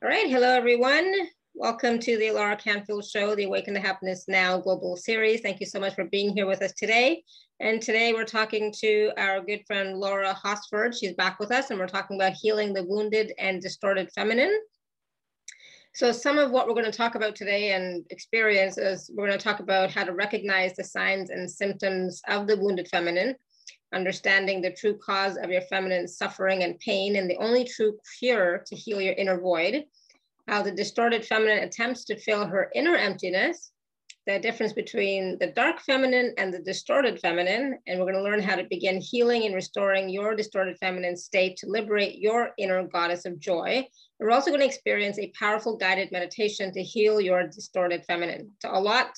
All right, hello everyone. Welcome to the Alara Canfield Show, the Awaken to Happiness Now Global Series. Thank you so much for being here with us today. And today we're talking to our good friend Laura Hosford. She's back with us and we're talking about healing the wounded and distorted feminine. So some of what we're going to talk about today and experience is we're going to talk about how to recognize the signs and symptoms of the wounded feminine, understanding the true cause of your feminine suffering and pain, and the only true cure to heal your inner void, how the distorted feminine attempts to fill her inner emptiness, the difference between the dark feminine and the distorted feminine. And we're going to learn how to begin healing and restoring your distorted feminine state to liberate your inner goddess of joy. We're also going to experience a powerful guided meditation to heal your distorted feminine. So, a lot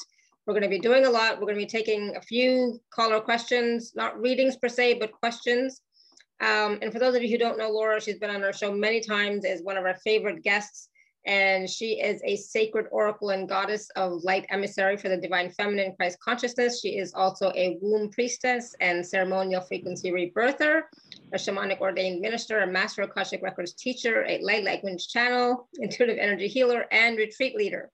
we're going to be doing a lot. We're going to be taking a few caller questions, not readings per se, but questions. Um, and for those of you who don't know Laura, she's been on our show many times as one of our favorite guests and she is a sacred oracle and goddess of light emissary for the divine feminine Christ consciousness. She is also a womb priestess and ceremonial frequency rebirther, a shamanic ordained minister, a master Akashic records teacher, a light language channel, intuitive energy healer, and retreat leader,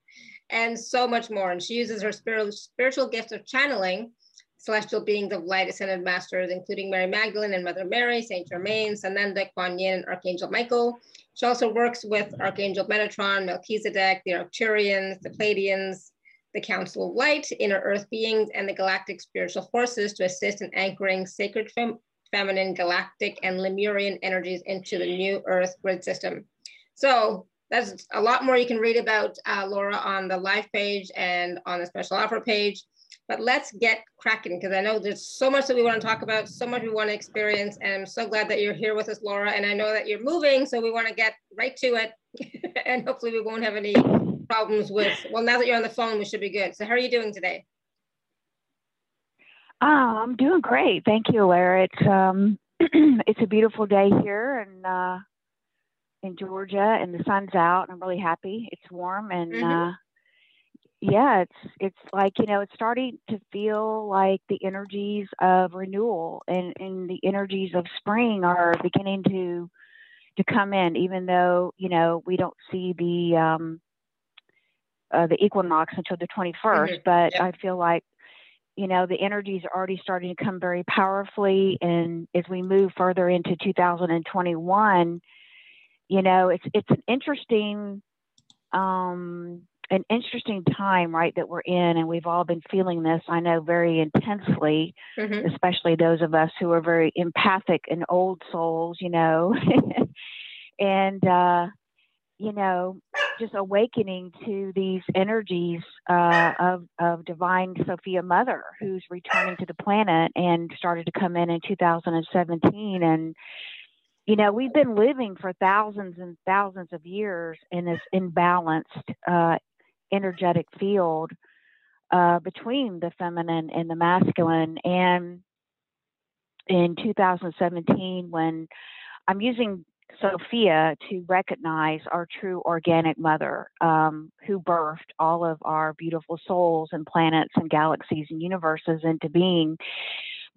and so much more. And she uses her spiritual spiritual gift of channeling celestial beings of light ascended masters, including Mary Magdalene and Mother Mary, Saint Germain, Sananda, Kuan Yin, and Archangel Michael. She also works with Archangel Metatron, Melchizedek, the Arcturians, the Pleiadians, the Council of Light, inner earth beings, and the galactic spiritual forces to assist in anchoring sacred fem feminine, galactic, and Lemurian energies into the new earth grid system. So that's a lot more you can read about uh, Laura on the live page and on the special offer page. But let's get cracking because I know there's so much that we want to talk about, so much we want to experience. And I'm so glad that you're here with us, Laura. And I know that you're moving, so we want to get right to it. and hopefully we won't have any problems with, well, now that you're on the phone, we should be good. So how are you doing today? Uh, I'm doing great. Thank you, Alara. It's, um, it's a beautiful day here and uh, in Georgia and the sun's out. And I'm really happy. It's warm and, mm -hmm. uh, yeah, it's it's like you know, it's starting to feel like the energies of renewal and and the energies of spring are beginning to to come in, even though you know we don't see the um, uh, the equinox until the 21st. Mm-hmm. But yep. I feel like you know the energies are already starting to come very powerfully, and as we move further into 2021, you know, it's it's an interesting um, an interesting time, right, that we're in, and we've all been feeling this, I know, very intensely, mm-hmm. especially those of us who are very empathic and old souls, you know, and, uh, you know, just awakening to these energies uh, of, of divine Sophia Mother, who's returning to the planet and started to come in in 2017. And, you know, we've been living for thousands and thousands of years in this imbalanced uh, energetic field uh, between the feminine and the masculine. And in 2017, when I'm using Sophia to recognize our true organic mother um, who birthed all of our beautiful souls and planets and galaxies and universes into being.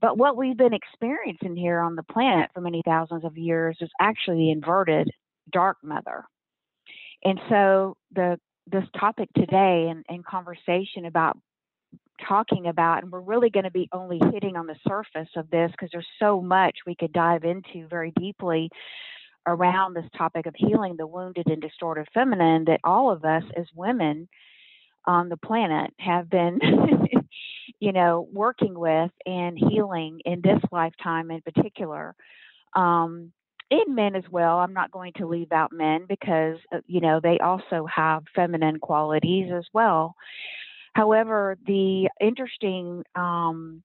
But what we've been experiencing here on the planet for many thousands of years is actually the inverted dark mother. And so the this topic today and, and conversation about talking about, and we're really going to be only hitting on the surface of this because there's so much we could dive into very deeply around this topic of healing the wounded and distorted feminine that all of us as women on the planet have been you know working with and healing in this lifetime in particular um, in men as well. I'm not going to leave out men because, uh, you know, they also have feminine qualities as well. However, the interesting, um,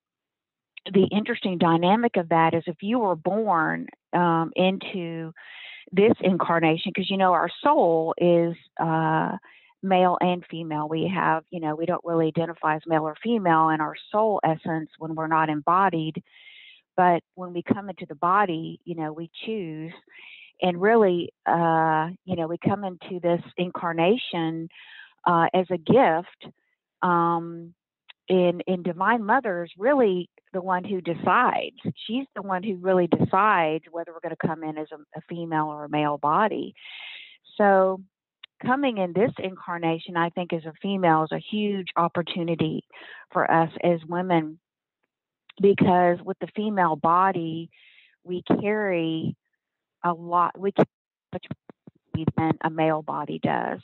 the interesting dynamic of that is if you were born um, into this incarnation, because you know our soul is uh, male and female. We have, you know, we don't really identify as male or female in our soul essence when we're not embodied but when we come into the body, you know, we choose. And really, uh, you know, we come into this incarnation uh, as a gift. Um, in in Divine Mother is really the one who decides. She's the one who really decides whether we're going to come in as a, a female or a male body. So coming in this incarnation, I think, as a female, is a huge opportunity for us as women because with the female body, we carry a lot, we carry much than a male body does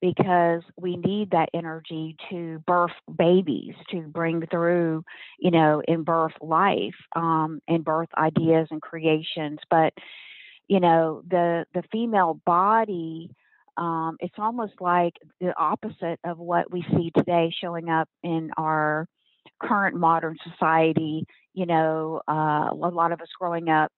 because we need that energy to birth babies, to bring through, you know, in birth life, um, and birth ideas and creations. But, you know, the the female body, um, it's almost like the opposite of what we see today showing up in our current modern society. You know, uh, a lot of us growing up,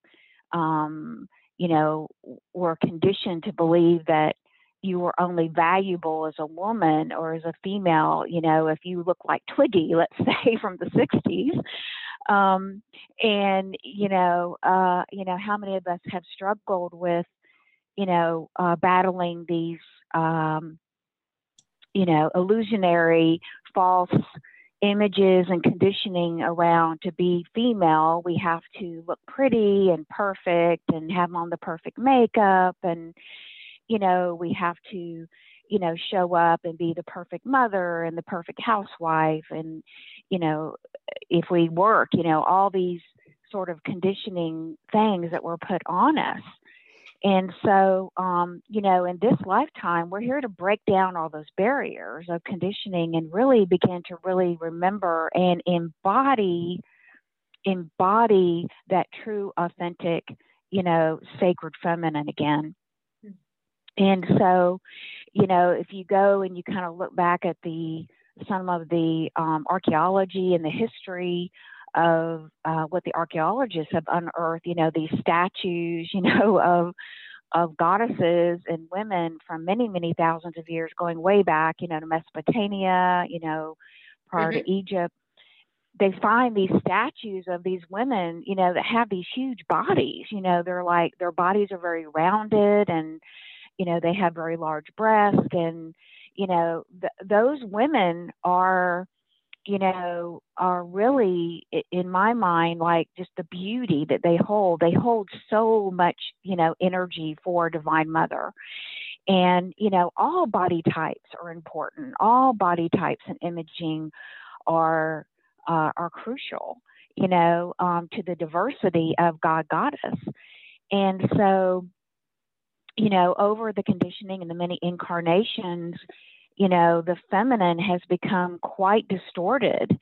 um, you know, were conditioned to believe that you were only valuable as a woman or as a female, you know, if you look like Twiggy, let's say from the 60s. Um, and, you know, uh, you know, how many of us have struggled with, you know, uh, battling these, um, you know, illusionary, false images and conditioning around to be female. We have to look pretty and perfect and have on the perfect makeup and, you know, we have to, you know, show up and be the perfect mother and the perfect housewife. And, you know, if we work, you know, all these sort of conditioning things that were put on us. And so, um, you know, in this lifetime, we're here to break down all those barriers of conditioning and really begin to really remember and embody, embody that true, authentic, you know, sacred feminine again. And so, you know, if you go and you kind of look back at the some of the um, archaeology and the history of uh, what the archaeologists have unearthed, you know, these statues, you know, of of goddesses and women from many, many thousands of years, going way back, you know, to Mesopotamia, you know, prior mm-hmm. to Egypt. They find these statues of these women, you know, that have these huge bodies. You know, they're like their bodies are very rounded and you know they have very large breasts and you know th- those women are you know are really in my mind like just the beauty that they hold. They hold so much you know energy for divine mother. And you know all body types are important. All body types and imaging are uh, are crucial you know um, to the diversity of god goddess. And so you know, over the conditioning and the many incarnations, you know, the feminine has become quite distorted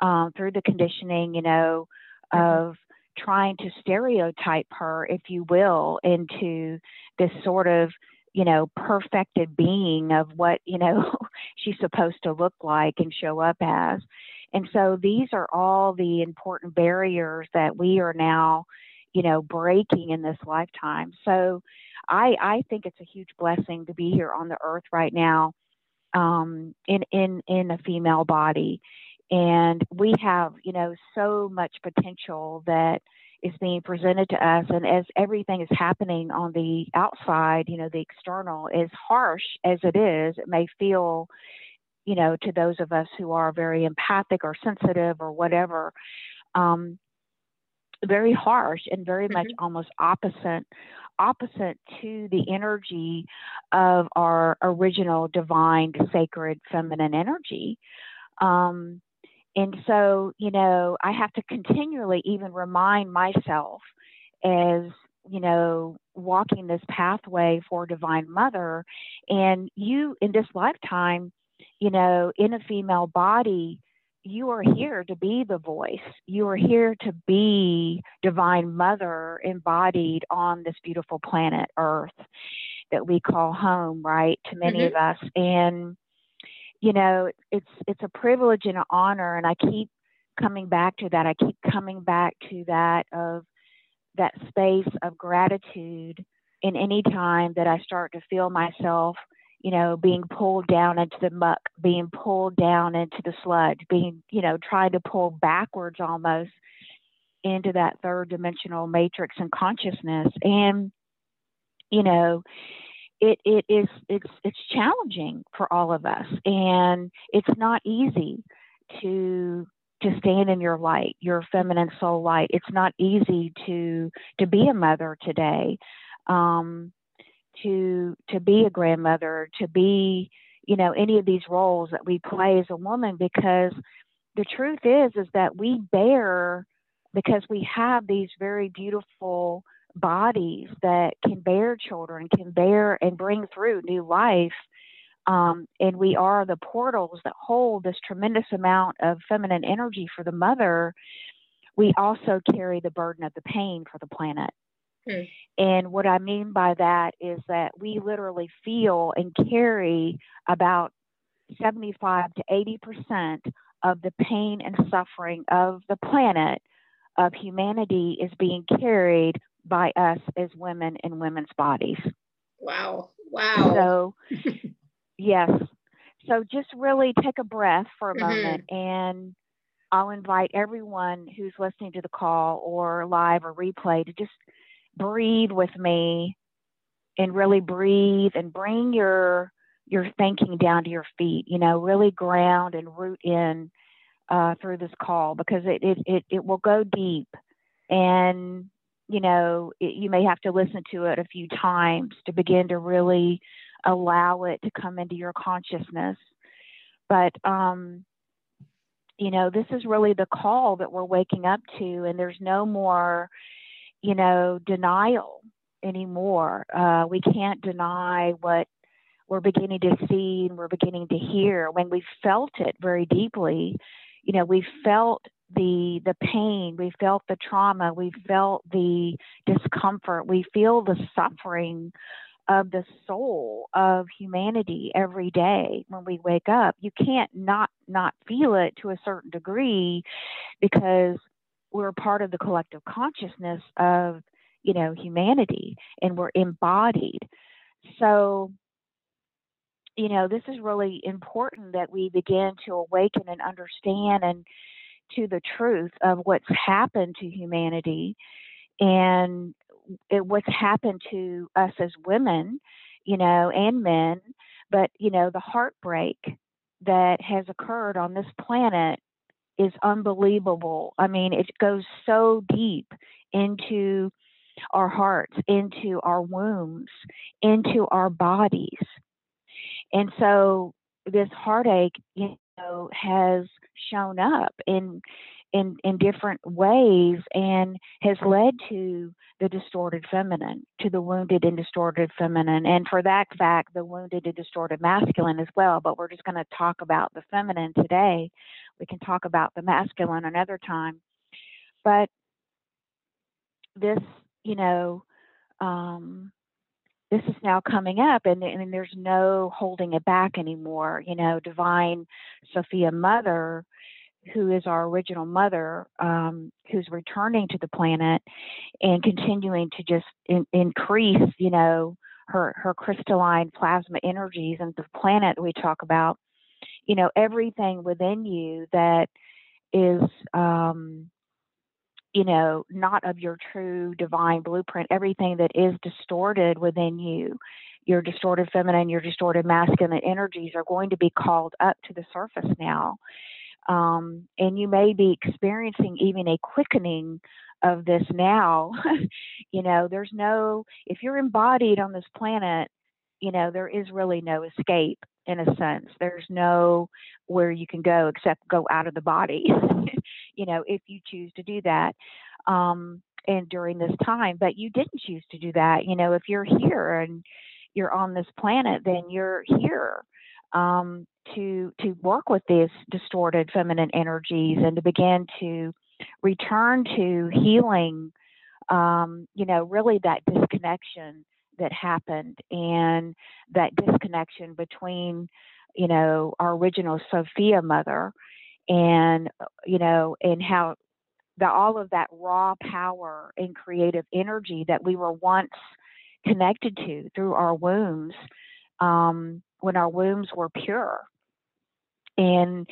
um, through the conditioning, you know, mm-hmm. of trying to stereotype her, if you will, into this sort of, you know, perfected being of what, you know, she's supposed to look like and show up as. And so these are all the important barriers that we are now, you know, breaking in this lifetime. So, I, I think it's a huge blessing to be here on the earth right now um, in, in, in a female body. And we have, you know, so much potential that is being presented to us. And as everything is happening on the outside, you know, the external, as harsh as it is, it may feel, you know, to those of us who are very empathic or sensitive or whatever, um, very harsh and very mm-hmm. much almost opposite opposite to the energy of our original divine, sacred, feminine energy. Um, and so, you know, I have to continually even remind myself as, you know, walking this pathway for Divine Mother. And you, in this lifetime, you know, in a female body, you are here to be the voice. You are here to be Divine Mother embodied on this beautiful planet Earth that we call home, right? To many mm-hmm. of us. And, you know, it's it's a privilege and an honor. And I keep coming back to that. I keep coming back to that of that space of gratitude in any time that I start to feel myself you know, being pulled down into the muck, being pulled down into the sludge, being, you know, trying to pull backwards almost into that third dimensional matrix and consciousness. And, you know, it, it is it's it's challenging for all of us. And it's not easy to to stand in your light your feminine soul light. It's not easy to to be a mother today. Um to to be a grandmother, to be, you know, any of these roles that we play as a woman because the truth is is that we bear because we have these very beautiful bodies that can bear children, can bear and bring through new life. Um, and we are the portals that hold this tremendous amount of feminine energy for the mother. We also carry the burden of the pain for the planet. Hmm. And what I mean by that is that we literally feel and carry about 75 to 80 percent of the pain and suffering of the planet of humanity is being carried by us as women in women's bodies. Wow. Wow. So, yes. So just really take a breath for a mm-hmm. moment and I'll invite everyone who's listening to the call or live or replay to just breathe with me and really breathe and bring your your thinking down to your feet you know really ground and root in uh, through this call because it, it, it, it will go deep. And you know it, you may have to listen to it a few times to begin to really allow it to come into your consciousness. But um you know this is really the call that we're waking up to and there's no more you know denial anymore. Uh we can't deny what we're beginning to see and we're beginning to hear. When we felt it very deeply you know we felt the the pain we felt the trauma we felt the discomfort we feel the suffering of the soul of humanity every day when we wake up. You can't not not feel it to a certain degree because we're part of the collective consciousness of you know humanity and we're embodied. So you know, this is really important that we begin to awaken and understand and to the truth of what's happened to humanity and what's happened to us as women, you know, and men, but you know, the heartbreak that has occurred on this planet is unbelievable. I mean, it goes so deep into our hearts, into our wombs, into our bodies. And so this heartache, you know, has shown up in in in different ways and has led to the distorted feminine, to the wounded and distorted feminine, and for that fact, the wounded and distorted masculine as well. But we're just going to talk about the feminine today. We can talk about the masculine another time. But this, you know, um, this is now coming up and, and there's no holding it back anymore you know divine sophia mother who is our original mother um, who's returning to the planet and continuing to just in, increase you know her her crystalline plasma energies and the planet we talk about you know everything within you that is um, you know, not of your true divine blueprint, everything that is distorted within you, your distorted feminine, your distorted masculine energies are going to be called up to the surface now. Um, and you may be experiencing even a quickening of this now. you know, there's no, if you're embodied on this planet, you know, there is really no escape in a sense. There's no where you can go except go out of the body. you know, if you choose to do that. Um, and during this time, but you didn't choose to do that. You know, if you're here and you're on this planet, then you're here um, to to work with these distorted feminine energies and to begin to return to healing. Um, you know, really that disconnection that happened and that disconnection between, you know, our original Sophia mother and uh, you know and how the all of that raw power and creative energy that we were once connected to through our wombs um, when our wombs were pure and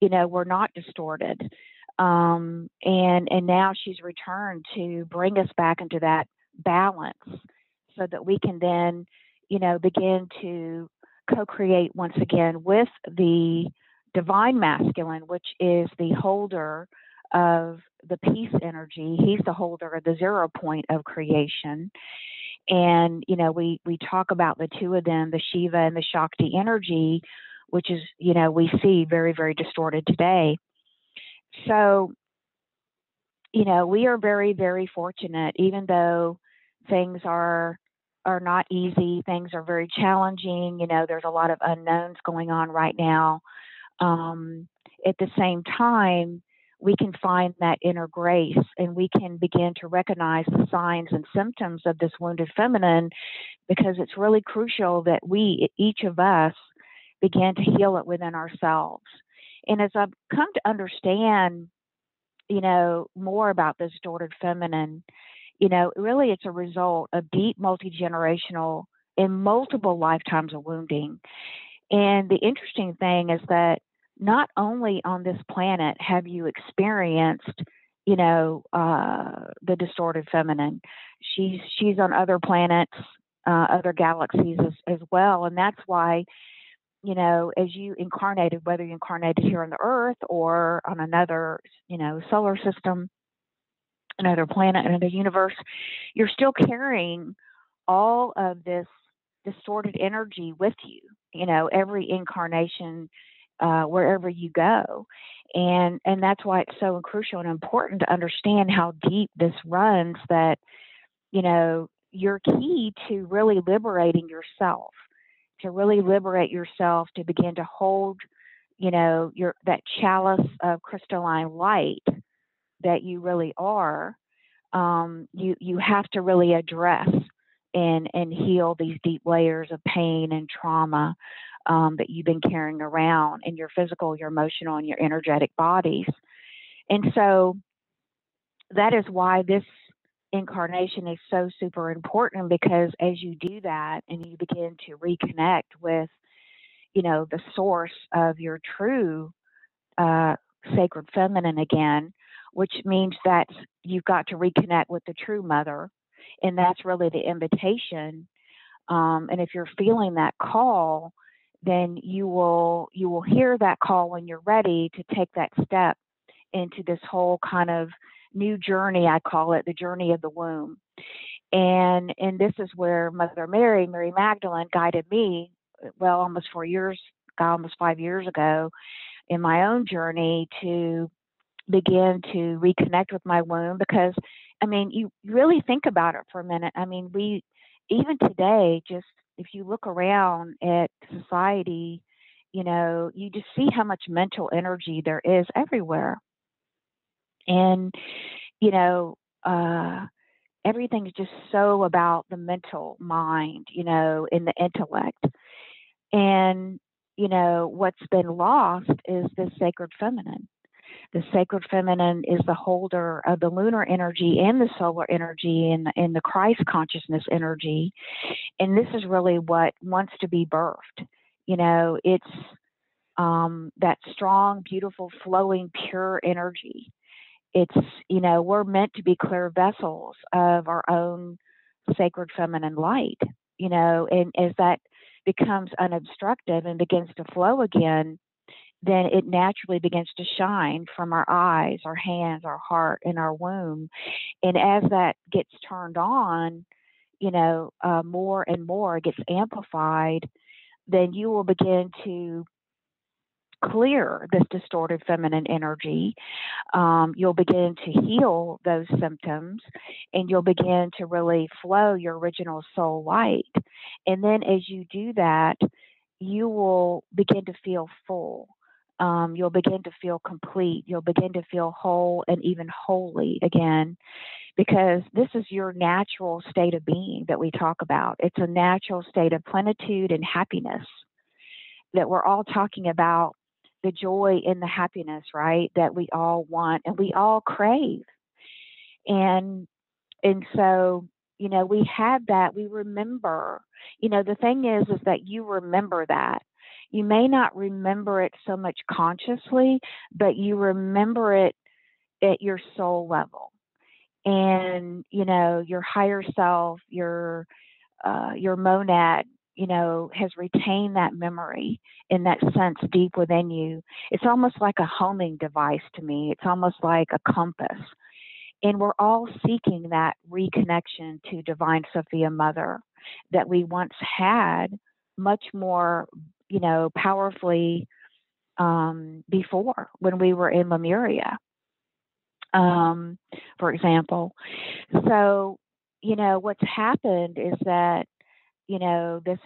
you know were not distorted um, and and now she's returned to bring us back into that balance so that we can then you know begin to co-create once again with the divine masculine, which is the holder of the peace energy. He's the holder of the zero point of creation. And, you know, we, we talk about the two of them, the Shiva and the Shakti energy, which is, you know, we see very, very distorted today. So, you know, we are very, very fortunate, even though things are are not easy, things are very challenging. You know, there's a lot of unknowns going on right now. Um, at the same time, we can find that inner grace and we can begin to recognize the signs and symptoms of this wounded feminine because it's really crucial that we, each of us, begin to heal it within ourselves. And as I've come to understand, you know, more about this distorted feminine, you know, really it's a result of deep multi generational and multiple lifetimes of wounding. And the interesting thing is that not only on this planet have you experienced you know uh, the distorted feminine she's she's on other planets uh, other galaxies as, as well and that's why you know as you incarnated whether you incarnated here on the earth or on another you know solar system another planet another universe you're still carrying all of this distorted energy with you you know every incarnation uh, wherever you go. And, and that's why it's so crucial and important to understand how deep this runs that, you know, you're key to really liberating yourself, to really liberate yourself, to begin to hold, you know, your that chalice of crystalline light that you really are. Um, you you have to really address and and heal these deep layers of pain and trauma um, that you've been carrying around in your physical, your emotional, and your energetic bodies. And so that is why this incarnation is so super important because as you do that and you begin to reconnect with, you know, the source of your true uh, sacred feminine again, which means that you've got to reconnect with the true mother. And that's really the invitation. Um, and if you're feeling that call, then you will you will hear that call when you're ready to take that step into this whole kind of new journey I call it the journey of the womb. And and this is where Mother Mary Mary Magdalene guided me well almost four years almost five years ago in my own journey to begin to reconnect with my womb because I mean you really think about it for a minute. I mean we even today just if you look around at society, you know, you just see how much mental energy there is everywhere. And, you know, uh, everything's just so about the mental mind, you know, in the intellect. And, you know, what's been lost is the sacred feminine. The sacred feminine is the holder of the lunar energy and the solar energy and, and the Christ consciousness energy. And this is really what wants to be birthed. You know, it's um, that strong, beautiful, flowing, pure energy. It's, you know, we're meant to be clear vessels of our own sacred feminine light, you know, and as that becomes unobstructed and begins to flow again, then it naturally begins to shine from our eyes, our hands, our heart, and our womb. And as that gets turned on, you know, uh, more and more gets amplified, then you will begin to clear this distorted feminine energy. Um, you'll begin to heal those symptoms and you'll begin to really flow your original soul light. And then as you do that, you will begin to feel full um, you'll begin to feel complete. You'll begin to feel whole and even holy again because this is your natural state of being that we talk about. It's a natural state of plenitude and happiness that we're all talking about the joy and the happiness, right? That we all want and we all crave. And and so, you know, we have that, we remember. You know, the thing is is that you remember that you may not remember it so much consciously, but you remember it at your soul level. And, you know, your higher self, your uh, your monad, you know, has retained that memory in that sense deep within you. It's almost like a homing device to me. It's almost like a compass. And we're all seeking that reconnection to Divine Sophia Mother that we once had much more, you know, powerfully um, before when we were in Lemuria, um, for example. So, you know, what's happened is that, you know, this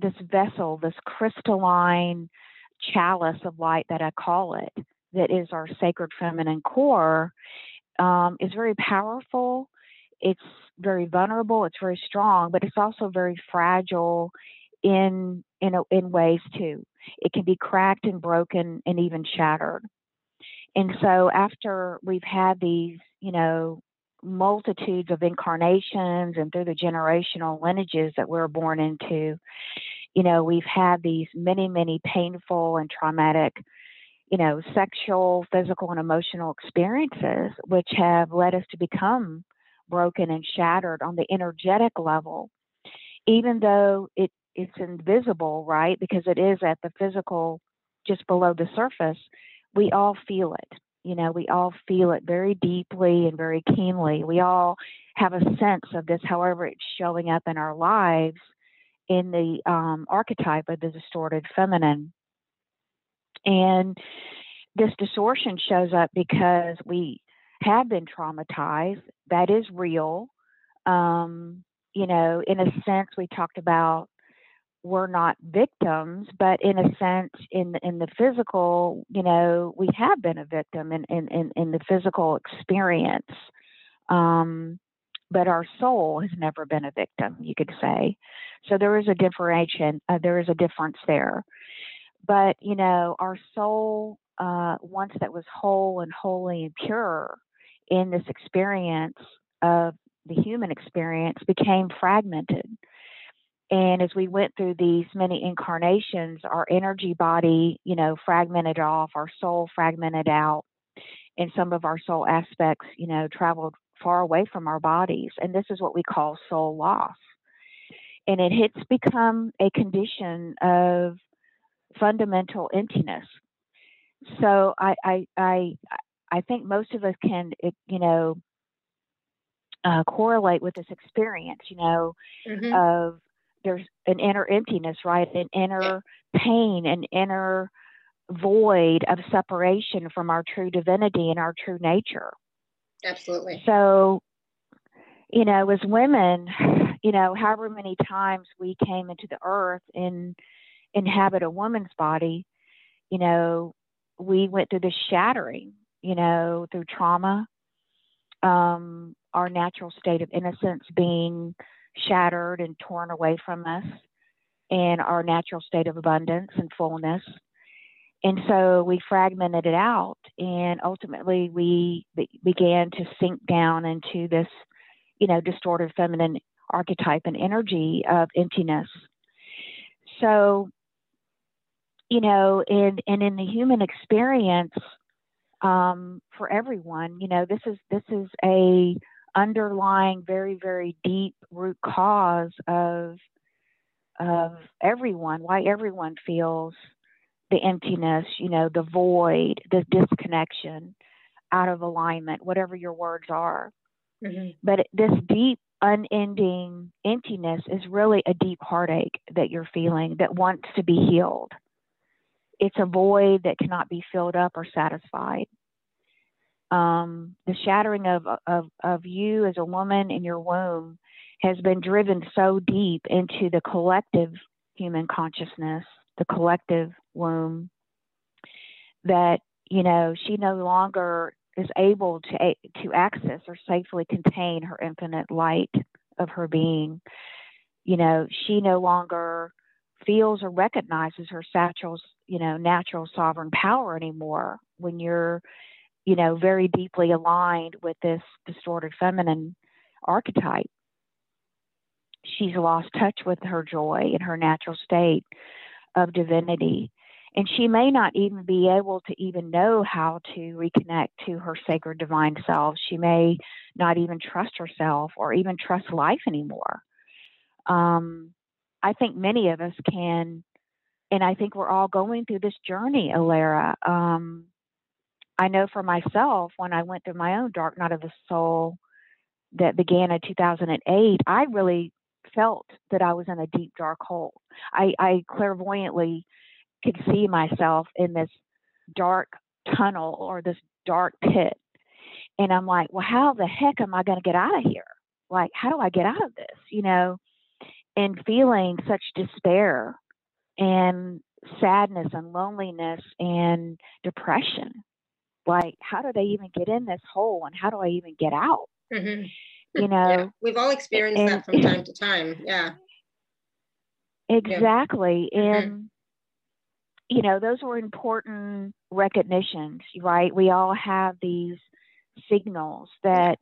this vessel, this crystalline chalice of light that I call it, that is our sacred feminine core, um, is very powerful. It's very vulnerable. It's very strong, but it's also very fragile in in in ways too. It can be cracked and broken and even shattered. And so after we've had these, you know, multitudes of incarnations and through the generational lineages that we're born into, you know, we've had these many, many painful and traumatic, you know, sexual, physical, and emotional experiences, which have led us to become broken and shattered on the energetic level, even though it it's invisible, right? Because it is at the physical, just below the surface. We all feel it. You know, we all feel it very deeply and very keenly. We all have a sense of this, however, it's showing up in our lives in the um, archetype of the distorted feminine. And this distortion shows up because we have been traumatized. That is real. Um, you know, in a sense, we talked about we're not victims, but in a sense, in in the physical, you know, we have been a victim in in in, in the physical experience. Um, but our soul has never been a victim, you could say. So there is a differentiation. Uh, there is a difference there. But you know, our soul, uh, once that was whole and holy and pure in this experience of the human experience, became fragmented and as we went through these many incarnations, our energy body, you know, fragmented off, our soul fragmented out, and some of our soul aspects, you know, traveled far away from our bodies. And this is what we call soul loss. And it has become a condition of fundamental emptiness. So I, I, I, I think most of us can, you know, uh, correlate with this experience, you know, mm-hmm. of there's an inner emptiness, right? An inner pain, an inner void of separation from our true divinity and our true nature. Absolutely. So, you know, as women, you know, however many times we came into the earth and inhabit a woman's body, you know, we went through the shattering, you know, through trauma, um, our natural state of innocence being shattered and torn away from us in our natural state of abundance and fullness. And so we fragmented it out, and ultimately we be- began to sink down into this, you know, distorted feminine archetype and energy of emptiness. So, you know, in and in the human experience, um, for everyone, you know, this is this is a underlying, very, very deep root cause of of everyone, why everyone feels the emptiness, you know, the void, the disconnection, out of alignment, whatever your words are. Mm-hmm. But this deep, unending emptiness is really a deep heartache that you're feeling that wants to be healed. It's a void that cannot be filled up or satisfied um, the shattering of, of, of you as a woman in your womb has been driven so deep into the collective human consciousness, the collective womb, that, you know, she no longer is able to, to access or safely contain her infinite light of her being. You know, she no longer feels or recognizes her satchel's, you know, natural sovereign power anymore when you're you know, very deeply aligned with this distorted feminine archetype. She's lost touch with her joy and her natural state of divinity. And she may not even be able to even know how to reconnect to her sacred divine self. She may not even trust herself or even trust life anymore. Um, I think many of us can, and I think we're all going through this journey, Alara. Um, I know for myself when I went through my own dark night of the soul that began in 2008, I really felt that I was in a deep dark hole. I, I clairvoyantly could see myself in this dark tunnel or this dark pit. And I'm like, well, how the heck am I going to get out of here? Like, how do I get out of this? You know, and feeling such despair and sadness and loneliness and depression. Like, how do they even get in this hole and how do I even get out? Mm-hmm. You know, yeah. we've all experienced and, that from time to time. Yeah. Exactly. Yeah. And, mm-hmm. you know, those were important recognitions, right? We all have these signals that,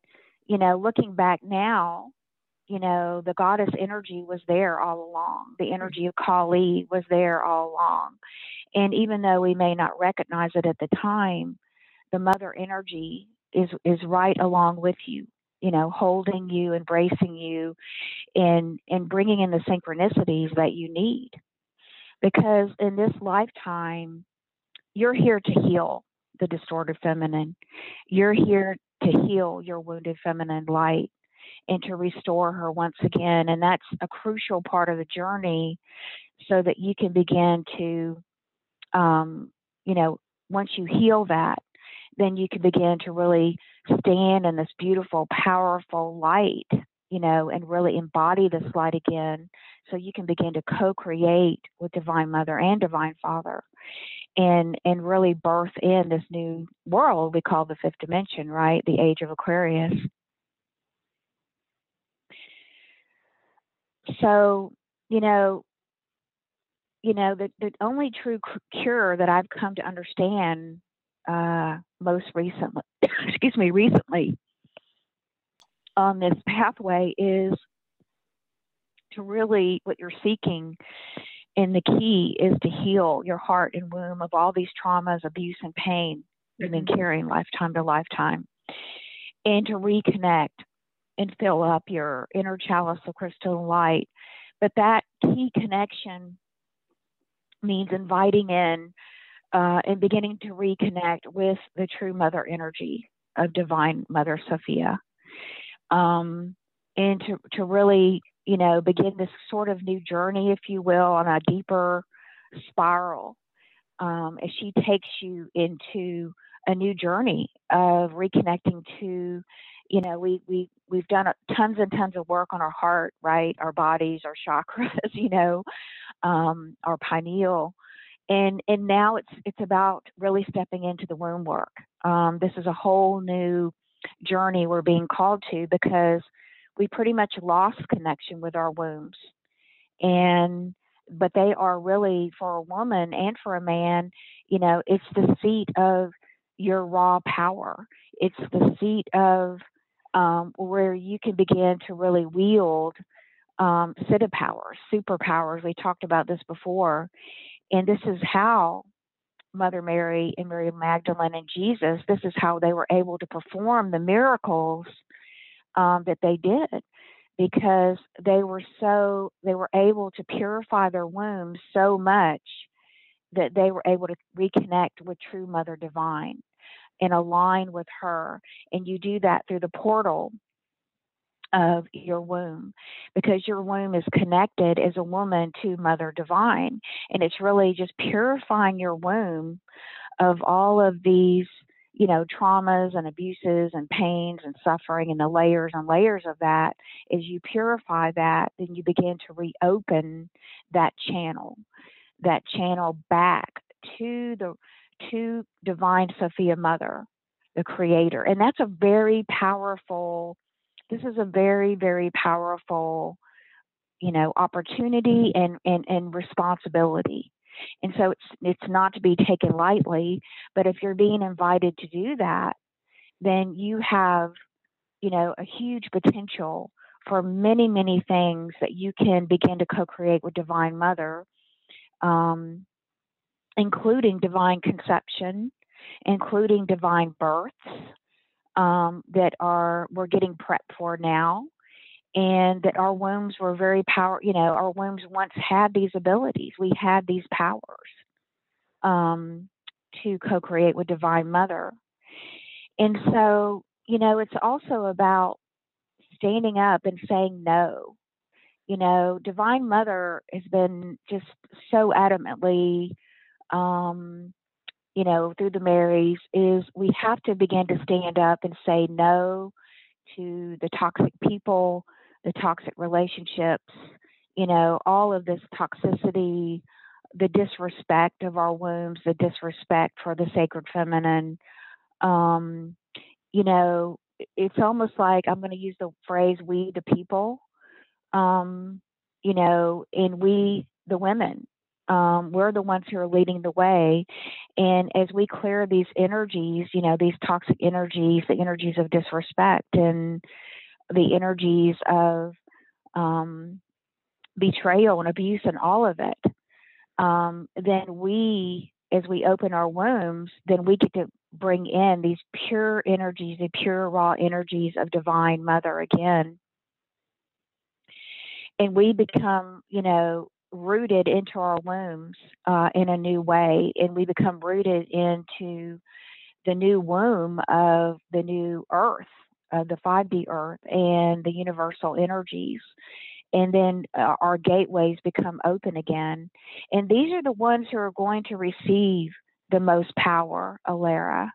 you know, looking back now, you know, the goddess energy was there all along. The energy of Kali was there all along. And even though we may not recognize it at the time, the mother energy is is right along with you, you know, holding you, embracing you, and and bringing in the synchronicities that you need. Because in this lifetime, you're here to heal the distorted feminine. You're here to heal your wounded feminine light and to restore her once again. And that's a crucial part of the journey so that you can begin to, um, you know, once you heal that, then you can begin to really stand in this beautiful, powerful light, you know, and really embody this light again so you can begin to co-create with divine mother and divine father and and really birth in this new world we call the fifth dimension right? The age of aquarius. So you know you know the, the only true cure that i've come to understand uh, most recently excuse me recently on this pathway is to really what you're seeking and the key is to heal your heart and womb of all these traumas abuse and pain you've been mm-hmm. carrying lifetime to lifetime and to reconnect and fill up your inner chalice of crystal light. But that key connection means inviting in uh, and beginning to reconnect with the true mother energy of divine mother sophia. Um, and to, to really you know begin this sort of new journey if you will on a deeper spiral um, as she takes you into a new journey of reconnecting to you know we we we've done tons and tons of work on our heart right? Our bodies our chakras you know um, our pineal and and now it's it's about really stepping into the womb work um, this is a whole new journey we're being called to because we pretty much lost connection with our wombs and but they are really for a woman and for a man you know it's the seat of your raw power it's the seat of um, where you can begin to really wield um, Siddha powers, superpowers. We talked about this before. And this is how Mother Mary and Mary Magdalene and Jesus, this is how they were able to perform the miracles um, that they did because they were so, they were able to purify their wombs so much that they were able to reconnect with true Mother Divine and align with her. And you do that through the portal of your womb because your womb is connected as a woman to Mother Divine. And it's really just purifying your womb of all of these, you know, traumas and abuses and pains and suffering and the layers and layers of that. As you purify that, then you begin to reopen that channel, that channel back to the to divine Sophia Mother, the creator. And that's a very powerful, this is a very, very powerful, you know, opportunity and, and, and responsibility. And so it's it's not to be taken lightly, but if you're being invited to do that, then you have, you know, a huge potential for many, many things that you can begin to co-create with Divine Mother. Um, including divine conception, including divine births um, that are we're getting prepped for now, and that our wombs were very power. You know, our wombs once had these abilities. We had these powers um, to co-create with Divine Mother, And so, you know, it's also about standing up and saying no. You know, Divine Mother has been just so adamantly, um, you know, through the Marys, is we have to begin to stand up and say no to the toxic people, the toxic relationships, you know, all of this toxicity, the disrespect of our wombs, the disrespect for the sacred feminine. Um, you know, it's almost like I'm going to use the phrase "we the people." Um, you know, and we the women, um, we're the ones who are leading the way. And as we clear these energies, you know, these toxic energies, the energies of disrespect and the energies of um, betrayal and abuse and all of it, um, then we, as we open our wombs, then we get to bring in these pure energies, the pure raw energies of Divine Mother again. And we become, you know, rooted into our wombs uh, in a new way, and we become rooted into the new womb of the new earth, the 5D earth, and the universal energies. And then uh, our gateways become open again. And these are the ones who are going to receive the most power, Alara.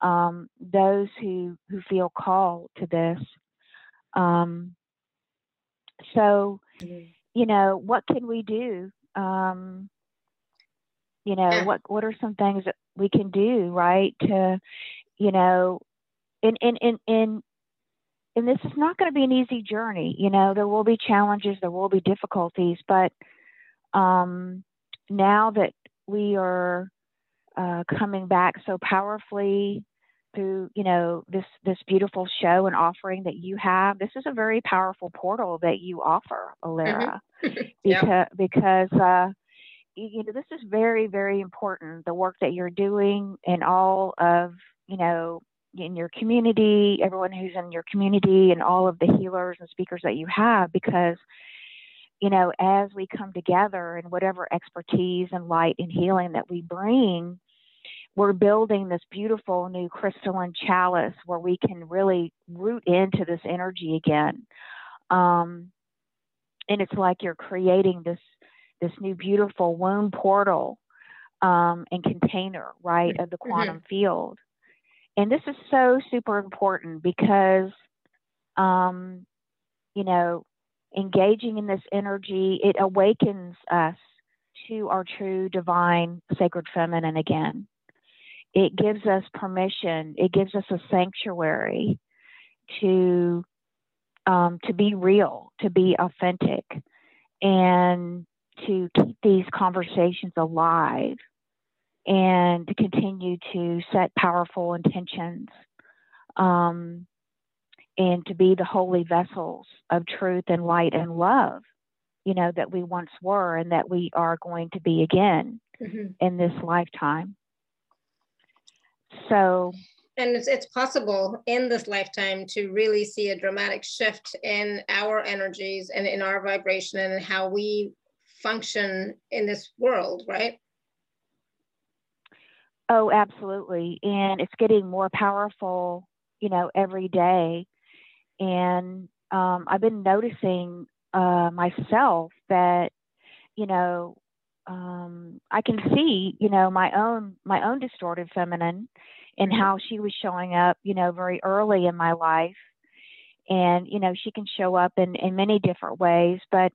Um, those who, who feel called to this. Um, so, mm-hmm you know, what can we do? Um, you know, what what are some things that we can do, right? To, you know, and and and and and this is not going to be an easy journey. You know, there will be challenges, there will be difficulties, but um, now that we are uh, coming back so powerfully through you know this this beautiful show and offering that you have this is a very powerful portal that you offer alara mm-hmm. because because uh you know this is very very important the work that you're doing and all of you know in your community everyone who's in your community and all of the healers and speakers that you have because you know as we come together and whatever expertise and light and healing that we bring we're building this beautiful new crystalline chalice where we can really root into this energy again. Um, and it's like you're creating this this new beautiful womb portal um, and container, right, of the mm-hmm. quantum mm-hmm. field. And this is so super important because, um, you know, engaging in this energy, it awakens us to our true divine sacred feminine again it gives us permission, it gives us a sanctuary to um, to be real, to be authentic, and to keep these conversations alive and to continue to set powerful intentions um, and to be the holy vessels of truth and light and love, you know, that we once were and that we are going to be again mm-hmm. in this lifetime. So, and it's, it's possible in this lifetime to really see a dramatic shift in our energies and in our vibration and how we function in this world, right? Oh, absolutely. And it's getting more powerful, you know, every day. And um, I've been noticing uh, myself that, you know, um, I can see, you know, my own my own distorted feminine and mm-hmm. how she was showing up, you know, very early in my life. And, you know, she can show up in, in many different ways, but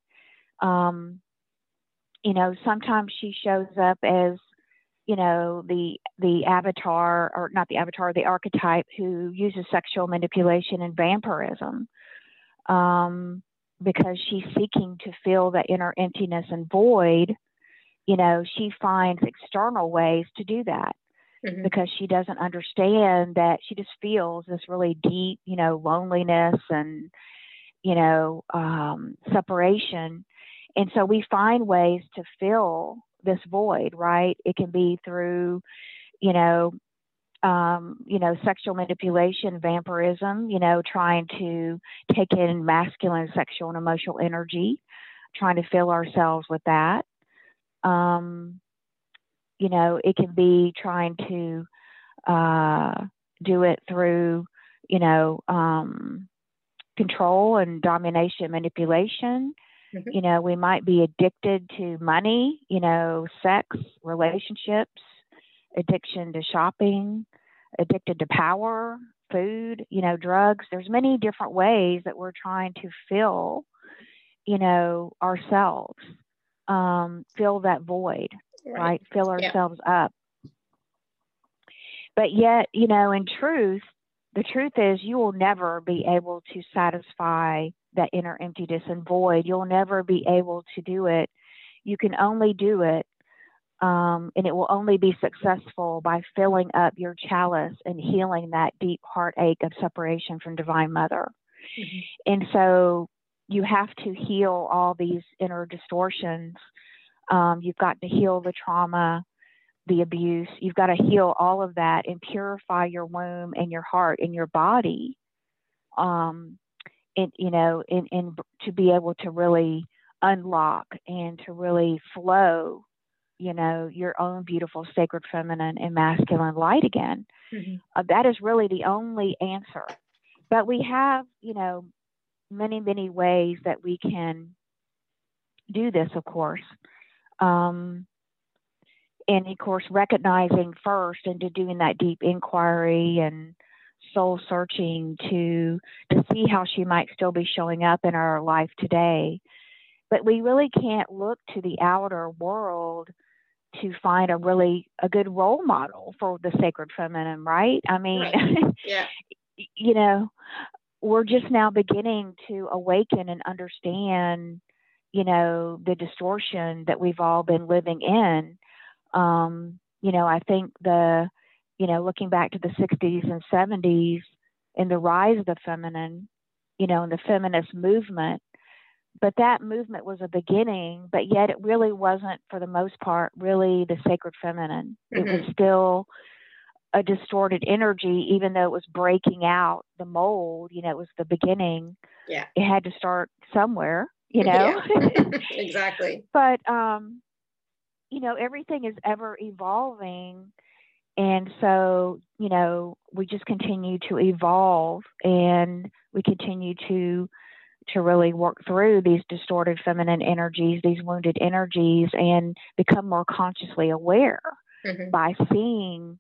um, you know, sometimes she shows up as, you know, the the avatar or not the avatar, the archetype who uses sexual manipulation and vampirism. Um, because she's seeking to fill that inner emptiness and void you know, she finds external ways to do that mm-hmm. because she doesn't understand that she just feels this really deep, you know, loneliness and, you know, um, separation. And so we find ways to fill this void, right? It can be through, you know, um, you know, sexual manipulation, vampirism, you know, trying to take in masculine sexual and emotional energy, trying to fill ourselves with that. Um, you know, it can be trying to uh, do it through, you know, um, control and domination, manipulation. Mm-hmm. You know, we might be addicted to money, you know, sex, relationships, addiction to shopping, addicted to power, food, you know, drugs. There's many different ways that we're trying to fill, you know, ourselves, um, fill that void, right? right? Fill ourselves yeah. up. But yet, you know, in truth, the truth is you will never be able to satisfy that inner emptiness and void. You'll never be able to do it. You can only do it um, and it will only be successful by filling up your chalice and healing that deep heartache of separation from Divine Mother. Mm-hmm. And so you have to heal all these inner distortions. Um, you've got to heal the trauma, the abuse. You've got to heal all of that and purify your womb and your heart and your body. Um, and you know, and, and to be able to really unlock and to really flow you know, your own beautiful sacred feminine and masculine light again. Mm-hmm. Uh, that is really the only answer. But we have, you know, many, many ways that we can do this, of course. Um, and of course, recognizing first and to doing that deep inquiry and soul searching to to see how she might still be showing up in our life today. But we really can't look to the outer world to find a really a good role model for the sacred feminine, right? I mean, right. yeah. you know, we're just now beginning to awaken and understand, you know, the distortion that we've all been living in. Um, you know, I think the, you know, looking back to the 60s and 70s and the rise of the feminine, you know, and the feminist movement, but that movement was a beginning, but yet it really wasn't, for the most part, really the sacred feminine. Mm-hmm. It was mm-hmm. still a distorted energy, even though it was breaking out the mold. You know, it was the beginning. Yeah, it had to start somewhere. You know, yeah. exactly. but um, you know, everything is ever evolving, and so you know, we just continue to evolve, and we continue to to really work through these distorted feminine energies, these wounded energies, and become more consciously aware mm-hmm. by seeing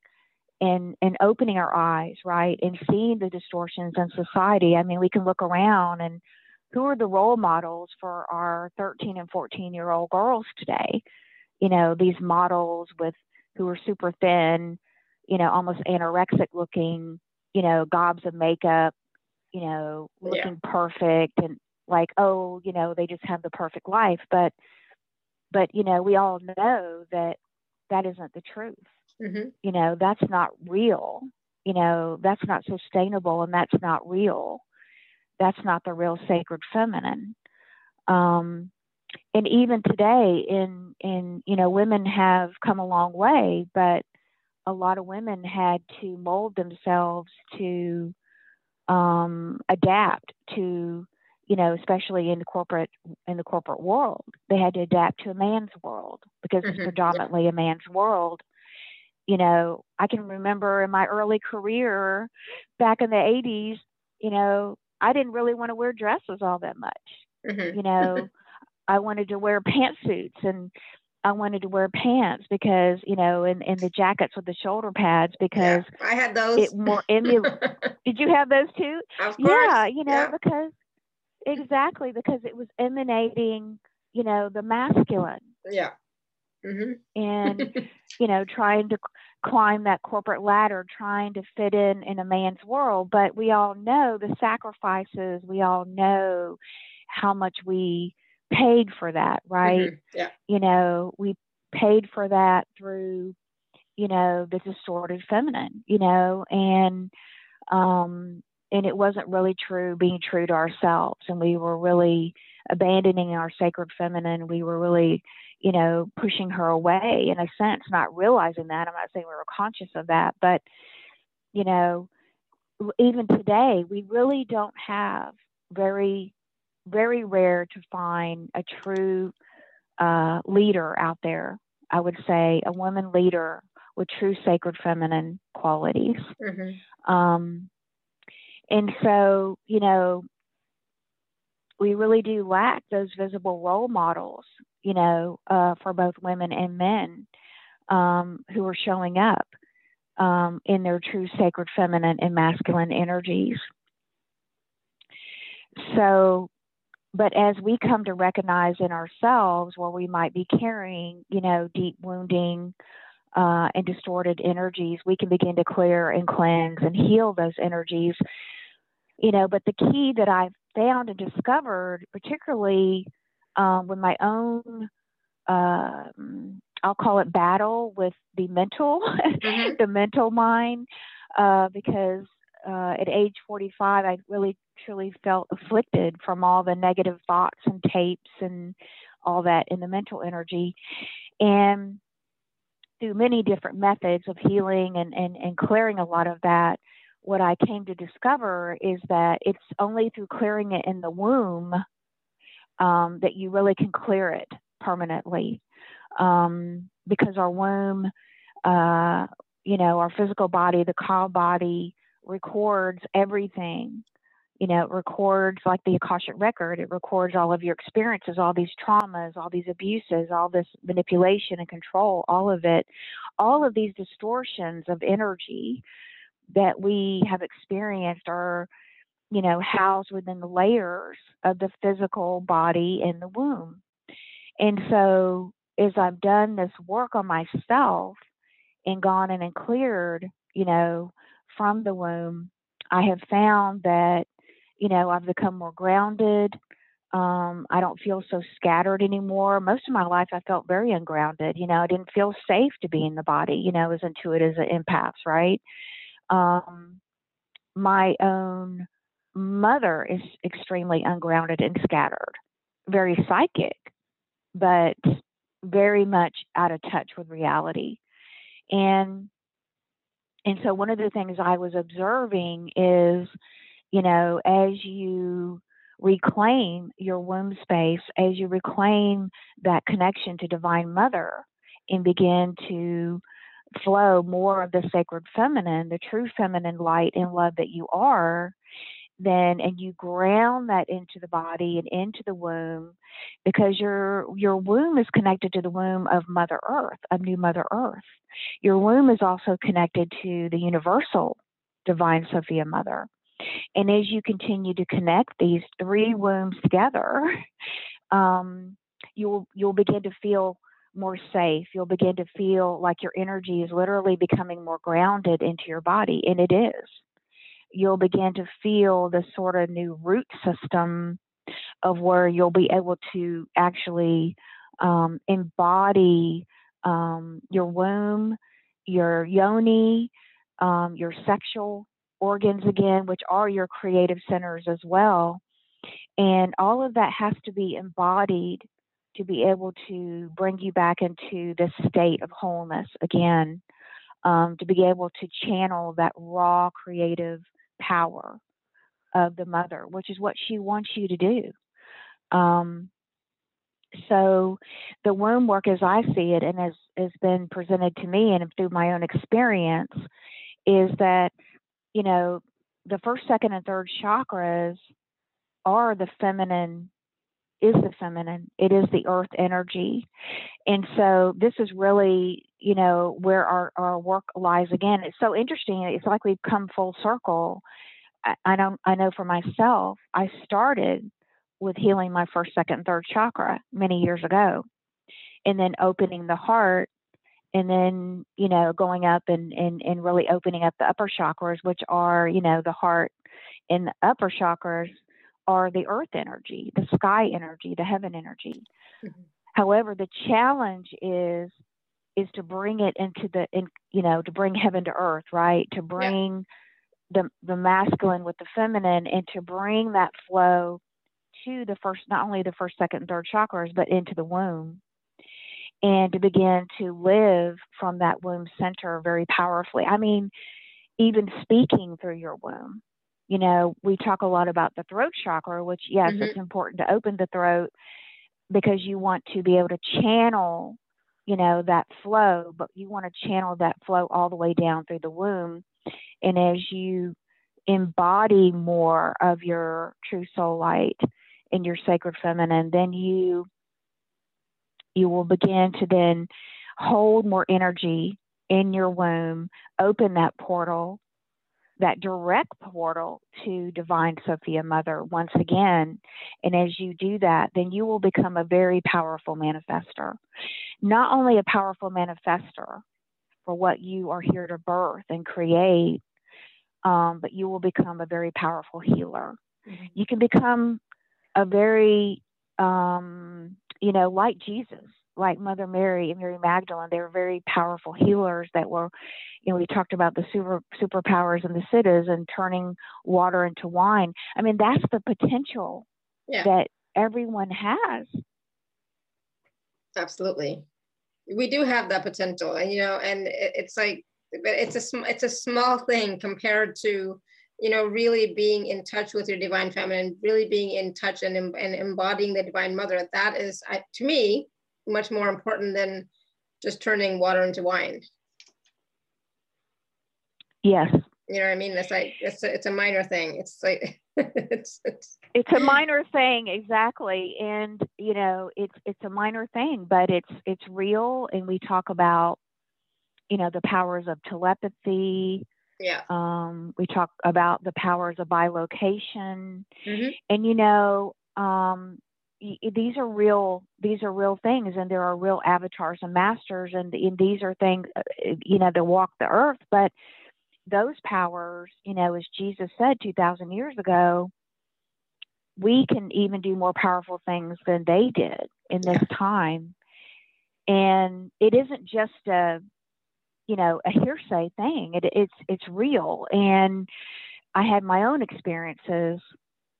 and and opening our eyes, right, and seeing the distortions in society. I mean, we can look around and who are the role models for our 13 and 14 year old girls today? You know, these models with who are super thin, you know, almost anorexic looking, you know, gobs of makeup, you know, looking yeah. perfect and like, oh, you know, they just have the perfect life. But, but, you know, we all know that that isn't the truth. Mm-hmm. You know, that's not real. You know, that's not sustainable and that's not real. That's not the real sacred feminine. Um, and even today in in you know women have come a long way but a lot of women had to mold themselves to um, adapt to you know especially in the corporate in the corporate world they had to adapt to a man's world because mm-hmm. it's predominantly a man's world you know i can remember in my early career back in the 80s you know i didn't really want to wear dresses all that much mm-hmm. you know i wanted to wear pantsuits and I wanted to wear pants because you know, and, and the jackets with the shoulder pads because yeah, I had those. It more emul- Did you have those too? Yeah, you know, yeah. because exactly because it was emanating, you know, the masculine. Yeah. Mm-hmm. and you know, trying to climb that corporate ladder, trying to fit in in a man's world. But we all know the sacrifices. We all know how much we paid for that, right? Mm-hmm. Yeah. You know, we paid for that through, you know, the distorted feminine, you know, and um and it wasn't really true being true to ourselves and we were really abandoning our sacred feminine. We were really, you know, pushing her away in a sense, not realizing that. I'm not saying we were conscious of that, but you know, even today, we really don't have very very rare to find a true uh, leader out there. I would say a woman leader with true sacred feminine qualities. Mm-hmm. Um, and so, you know, we really do lack those visible role models, you know, uh, for both women and men um, who are showing up um, in their true sacred feminine and masculine energies. So, but as we come to recognize in ourselves where we might be carrying, you know, deep wounding uh, and distorted energies, we can begin to clear and cleanse and heal those energies. You know, but the key that I've found and discovered, particularly um, with my own, um, I'll call it battle with the mental, mm-hmm. the mental mind, uh, because uh, at age 45, I really truly felt afflicted from all the negative thoughts and tapes and all that in the mental energy. And through many different methods of healing and, and, and clearing a lot of that, what I came to discover is that it's only through clearing it in the womb um, that you really can clear it permanently. Um, because our womb, uh, you know, our physical body, the cow body, records everything. You know, it records like the Akashic record, it records all of your experiences, all these traumas, all these abuses, all this manipulation and control, all of it, all of these distortions of energy that we have experienced are, you know, housed within the layers of the physical body in the womb. And so as I've done this work on myself and gone in and cleared, you know, from the womb, I have found that, you know, I've become more grounded. Um, I don't feel so scattered anymore. Most of my life, I felt very ungrounded. You know, I didn't feel safe to be in the body, you know, as intuitive as an empath, right? Um, my own mother is extremely ungrounded and scattered, very psychic, but very much out of touch with reality. And and so one of the things I was observing is, you know, as you reclaim your womb space, as you reclaim that connection to Divine Mother and begin to flow more of the sacred feminine, the true feminine light and love that you are, then and you ground that into the body and into the womb because your your womb is connected to the womb of mother earth of new mother earth. Your womb is also connected to the universal divine sophia mother. And as you continue to connect these three wombs together um, you'll you'll begin to feel more safe you'll begin to feel like your energy is literally becoming more grounded into your body and it is you'll begin to feel this sort of new root system of where you'll be able to actually um, embody um, your womb, your yoni, um, your sexual organs again, which are your creative centers as well. And all of that has to be embodied to be able to bring you back into this state of wholeness again, um, to be able to channel that raw creative power of the mother, which is what she wants you to do. Um, so the womb work as I see it and as has been presented to me and through my own experience is that, you know, the first, second, and third chakras are the feminine is the feminine. It is the earth energy. And so this is really, you know, where our, our work lies again. It's so interesting. It's like we've come full circle. I, I know I know for myself, I started with healing my first, second, third chakra many years ago. And then opening the heart and then, you know, going up and, and, and really opening up the upper chakras, which are, you know, the heart and the upper chakras are the earth energy, the sky energy, the heaven energy. Mm-hmm. However, the challenge is is to bring it into the in, you know to bring heaven to earth, right? To bring yeah. the the masculine with the feminine, and to bring that flow to the first, not only the first, second, and third chakras, but into the womb, and to begin to live from that womb center very powerfully. I mean, even speaking through your womb you know, we talk a lot about the throat chakra, which, yes, mm-hmm. it's important to open the throat because you want to be able to channel you know, that flow, but you want to channel that flow all the way down through the womb. And as you embody more of your true soul light in your sacred feminine, then you you will begin to then hold more energy in your womb, open that portal, that direct portal to Divine Sophia Mother once again. And as you do that, then you will become a very powerful manifester. Not only a powerful manifester for what you are here to birth and create, um, but you will become a very powerful healer. Mm-hmm. You can become a very, um, you know, like Jesus like Mother Mary and Mary Magdalene, they were very powerful healers that were, you know, we talked about the super superpowers and the siddhis and turning water into wine. I mean, that's the potential yeah. that everyone has. Absolutely, we do have that potential, and you know, and it's like, but it's a it's a small thing compared to you know, really being in touch with your divine feminine, really being in touch and, and embodying the divine mother. That is, to me, much more important than just turning water into wine. Yes. You know what I mean? It's like it's a, it's a minor thing. It's like it's, it's it's a minor thing exactly, and you know it's it's a minor thing, but it's it's real, and we talk about you know the powers of telepathy. Yeah. Um, we talk about the powers of bilocation, mm-hmm. and you know um, these are real these are real things and there are real avatars and masters and, and these are things uh, you know that walk the earth. But those powers you know as jesus said 2000 years ago we can even do more powerful things than they did in this time. And it isn't just a you know a hearsay thing. It, it's it's real. And i had my own experiences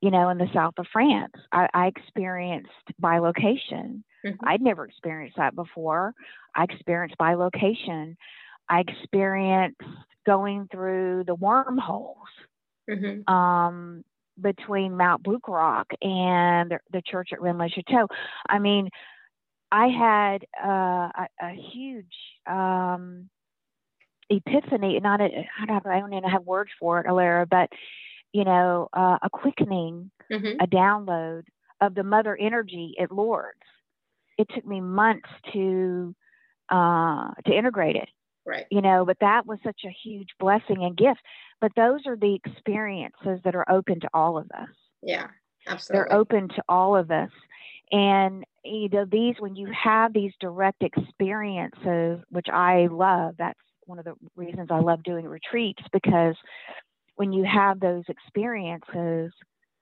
you know, in the south of France. I, I experienced bilocation. Mm-hmm. I'd never experienced that before. I experienced bilocation. I experienced going through the wormholes mm-hmm. um, between Mount Bugarach and the, the church at Rennes le Chateau. I mean, I had uh, a, a, huge um, epiphany. Not a, I don't even have words for it, Alara, but you know, uh, a quickening, mm-hmm. a download of the mother energy at Lourdes. It took me months to uh, to integrate it. Right. You know, but that was such a huge blessing and gift. But those are the experiences that are open to all of us. Yeah, absolutely. They're open to all of us. And you know, these when you have these direct experiences, which I love, that's one of the reasons I love doing retreats because when you have those experiences,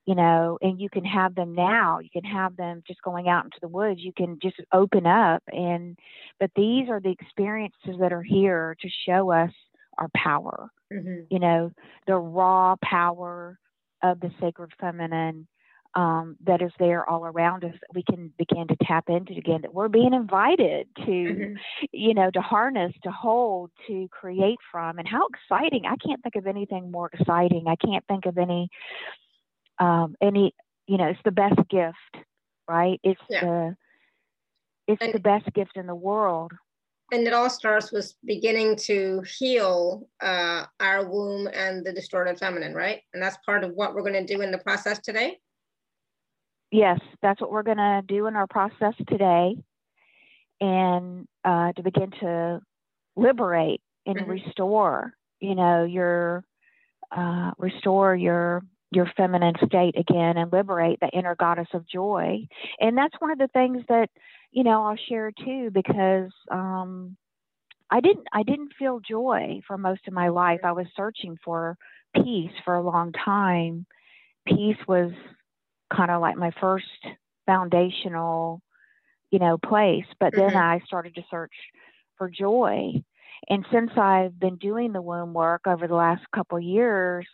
you know, and you can have them now, you can have them just going out into the woods, you can just open up. And, but these are the experiences that are here to show us our power, mm-hmm. you know, the raw power of the sacred feminine um, that is there all around us that we can begin to tap into again that we're being invited to mm-hmm. you know to harness to hold to create from. And how exciting. I can't think of anything more exciting. I can't think of any um, any you know it's the best gift right? It's yeah. the it's and, the best gift in the world. And it all starts with beginning to heal uh, our womb and the distorted feminine right? And that's part of what we're going to do in the process today yes, that's what we're going to do in our process today, and uh, to begin to liberate and mm-hmm. restore, you know, your uh, restore your your feminine state again and liberate the inner goddess of joy. And that's one of the things that you know I'll share too because um, I didn't I didn't feel joy for most of my life. I was searching for peace for a long time. Peace was kind of like my first foundational, you know, place. But mm-hmm. then I started to search for joy. And since I've been doing the womb work over the last couple years,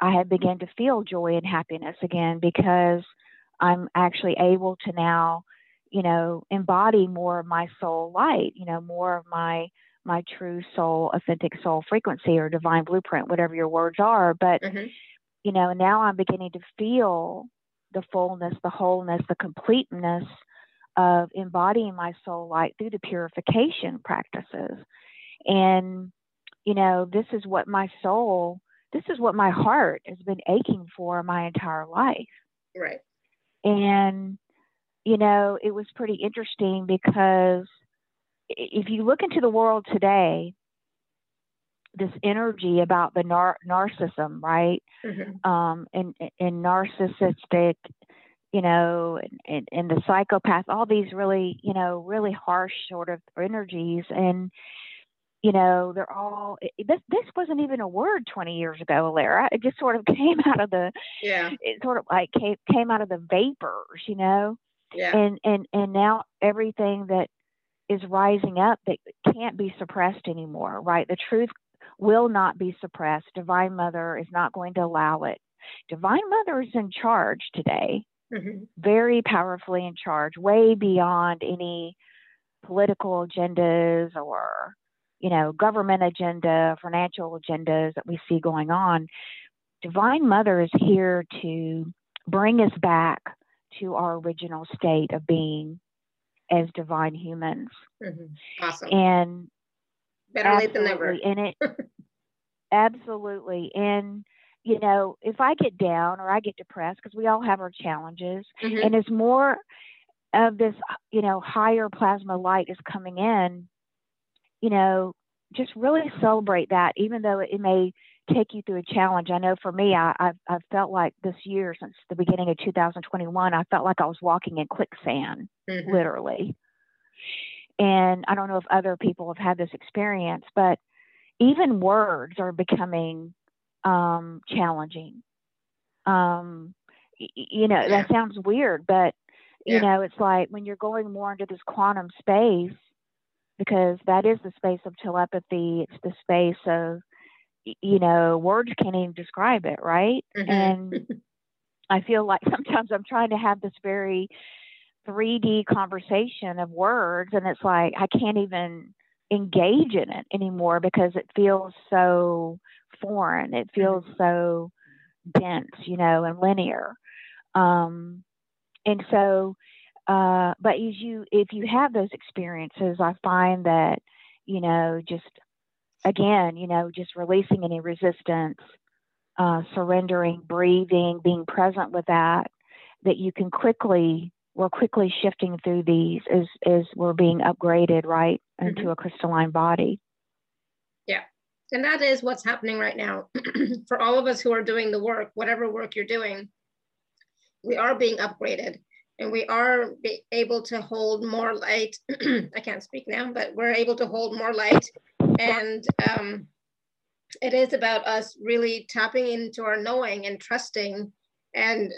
I have begun to feel joy and happiness again because I'm actually able to now, you know, embody more of my soul light, you know, more of my my true soul, authentic soul frequency or divine blueprint, whatever your words are. But mm-hmm. you know, now I'm beginning to feel the fullness, the wholeness, the completeness of embodying my soul light through the purification practices. And, you know, this is what my soul, this is what my heart has been aching for my entire life. Right. And, you know, it was pretty interesting because if you look into the world today, this energy about the nar- narcissism, right? Mm-hmm. Um, and, and narcissistic, you know, and, and the psychopath, all these really, you know, really harsh sort of energies. And, you know, they're all, this, this wasn't even a word 20 years ago, Alara. It just sort of came out of the, yeah, it sort of like came, came out of the vapors, you know? Yeah. And, and, and now everything that is rising up that can't be suppressed anymore, right? The truth will not be suppressed. Divine Mother is not going to allow it. Divine Mother is in charge today, mm-hmm. very powerfully in charge, way beyond any political agendas or you know government agenda, financial agendas that we see going on. Divine Mother is here to bring us back to our original state of being as divine humans. Mm-hmm. Awesome. And better late than never. And it absolutely. And you know, if I get down or I get depressed, because we all have our challenges, mm-hmm. and it's more of this, you know, higher plasma light is coming in, you know, just really celebrate that, even though it may take you through a challenge. I know for me, I, I've, I've felt like this year, since the beginning of 2021, I felt like I was walking in quicksand, mm-hmm. literally. And I don't know if other people have had this experience, but even words are becoming um, challenging. Um, you know, yeah. that sounds weird, but you yeah. know, it's like when you're going more into this quantum space, because that is the space of telepathy. It's the space of, you know, words can't even describe it, right? Mm-hmm. And I feel like sometimes I'm trying to have this very 3D conversation of words, and it's like I can't even engage in it anymore because it feels so foreign. It feels mm-hmm. so dense, you know, and linear. Um, and so, uh, but as you, if you have those experiences, I find that, you know, just again, you know, just releasing any resistance, uh, surrendering, breathing, being present with that, that you can quickly we're quickly shifting through these as as we're being upgraded right into mm-hmm. a crystalline body. Yeah. And that is what's happening right now. For all of us who are doing the work, whatever work you're doing, we are being upgraded and we are able to hold more light. I can't speak now, but we're able to hold more light. And um, it is about us really tapping into our knowing and trusting and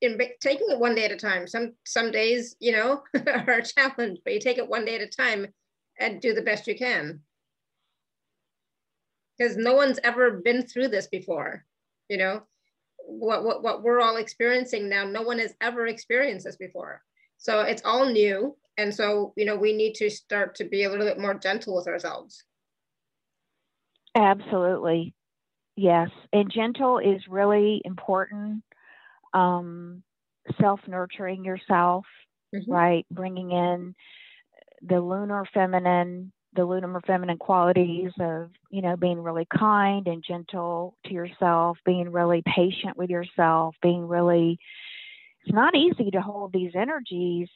in taking it one day at a time. Some some days, you know, are a challenge, but you take it one day at a time and do the best you can. Because no one's ever been through this before, you know. What, what what we're all experiencing now, no one has ever experienced this before. So it's all new. And so, you know, we need to start to be a little bit more gentle with ourselves. Absolutely. Yes. And gentle is really important um, self nurturing yourself, mm-hmm. right? Bringing in the lunar feminine, the lunar feminine qualities of, you know, being really kind and gentle to yourself, being really patient with yourself, being really, it's not easy to hold these energies.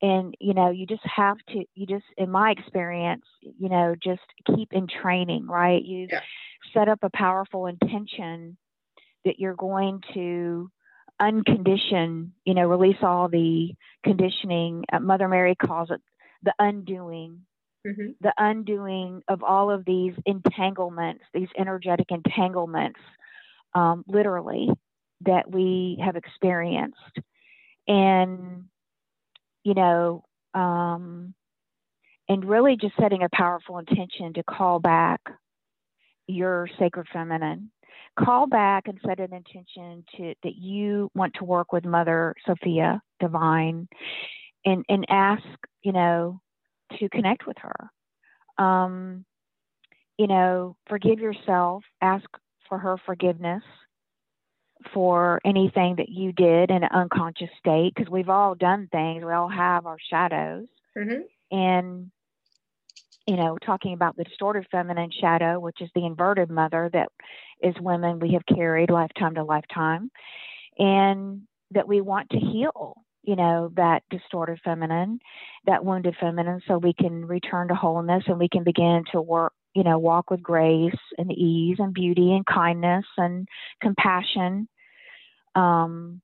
And, you know, you just have to, you just, in my experience, you know, just keep in training, right? You yeah. set up a powerful intention that you're going to uncondition, you know, release all the conditioning. Uh, Mother Mary calls it the undoing, mm-hmm. the undoing of all of these entanglements, these energetic entanglements, um, literally, that we have experienced. And, you know, um, and really just setting a powerful intention to call back your sacred feminine call back and set an intention to that you want to work with Mother Sophia Divine and and ask, you know, to connect with her. Um, you know, forgive yourself, ask for her forgiveness. for anything that you did in an unconscious state because we've all done things. We all have our shadows. Mm-hmm. And, you know, talking about the distorted feminine shadow, which is the inverted mother that is women we have carried lifetime to lifetime, and that we want to heal, you know, that distorted feminine, that wounded feminine, so we can return to wholeness and we can begin to work you know, walk with grace and ease and beauty and kindness and compassion um,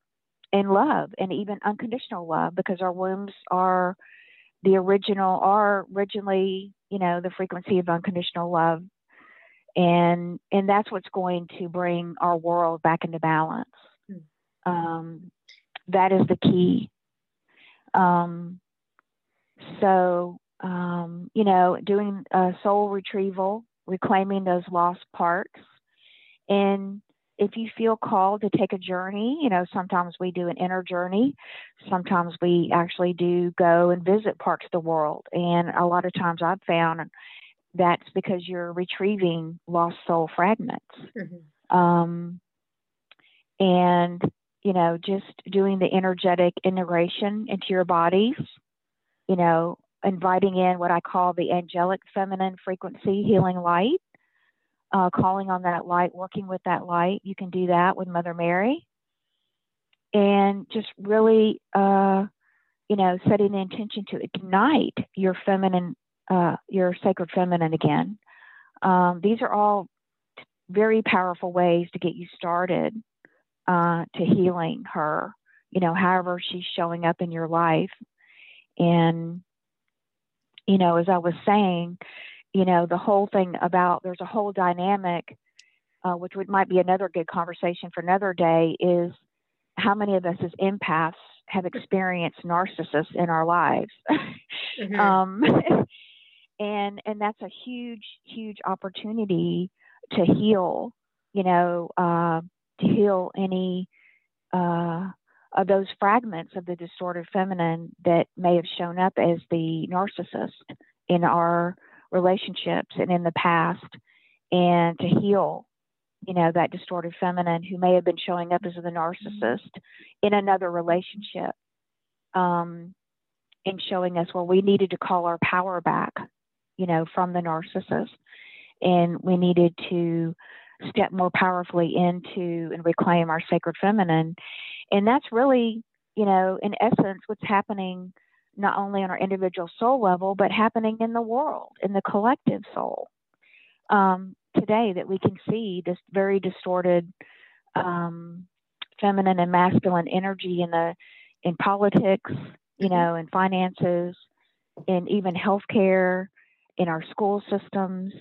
and love and even unconditional love because our wombs are the original, are originally, you know, the frequency of unconditional love. And, and that's what's going to bring our world back into balance. Hmm. Um, that is the key. Um, so um, you know, doing a soul retrieval, reclaiming those lost parts. And if you feel called to take a journey, you know, sometimes we do an inner journey. Sometimes we actually do go and visit parts of the world. And a lot of times I've found that's because you're retrieving lost soul fragments. Mm-hmm. Um, and, you know, just doing the energetic integration into your bodies, you know, inviting in what I call the angelic feminine frequency healing light, uh, calling on that light, working with that light. You can do that with Mother Mary. And just really, uh, you know, setting the intention to ignite your feminine, uh, your sacred feminine again. Um, these are all very powerful ways to get you started uh, to healing her, you know, however she's showing up in your life. And you know, as I was saying, you know, the whole thing about there's a whole dynamic, uh, which would might be another good conversation for another day, is how many of us as empaths have experienced narcissists in our lives. mm-hmm. um, and and that's a huge, huge opportunity to heal, you know, uh, to heal any uh, of those fragments of the distorted feminine that may have shown up as the narcissist in our relationships and in the past, and to heal, you know, that distorted feminine who may have been showing up as the narcissist in another relationship, um, and showing us, well, we needed to call our power back, you know, from the narcissist, and we needed to step more powerfully into and reclaim our sacred feminine. And that's really, you know, in essence, what's happening not only on our individual soul level, but happening in the world, in the collective soul. Um, today, that we can see this very distorted um, feminine and masculine energy in the in politics, you mm-hmm. know, in finances, in even healthcare, in our school systems.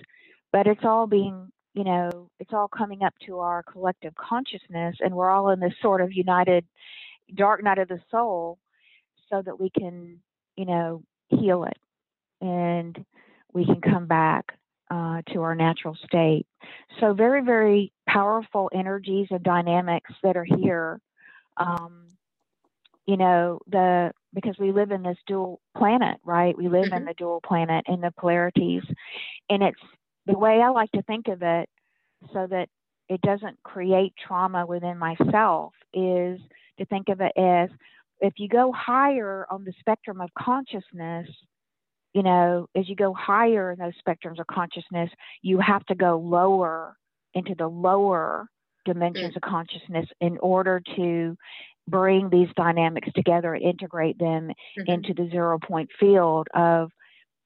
But it's all being you know, it's all coming up to our collective consciousness, and we're all in this sort of united dark night of the soul so that we can, you know, heal it and we can come back uh, to our natural state. So, very, very powerful energies and dynamics that are here. Um, you know, the because we live in this dual planet, right? We live mm-hmm. in the dual planet in the polarities, and it's the way I like to think of it so that it doesn't create trauma within myself is to think of it as if you go higher on the spectrum of consciousness, you know, as you go higher in those spectrums of consciousness, you have to go lower into the lower dimensions mm. of consciousness in order to bring these dynamics together and integrate them mm-hmm. into the zero point field of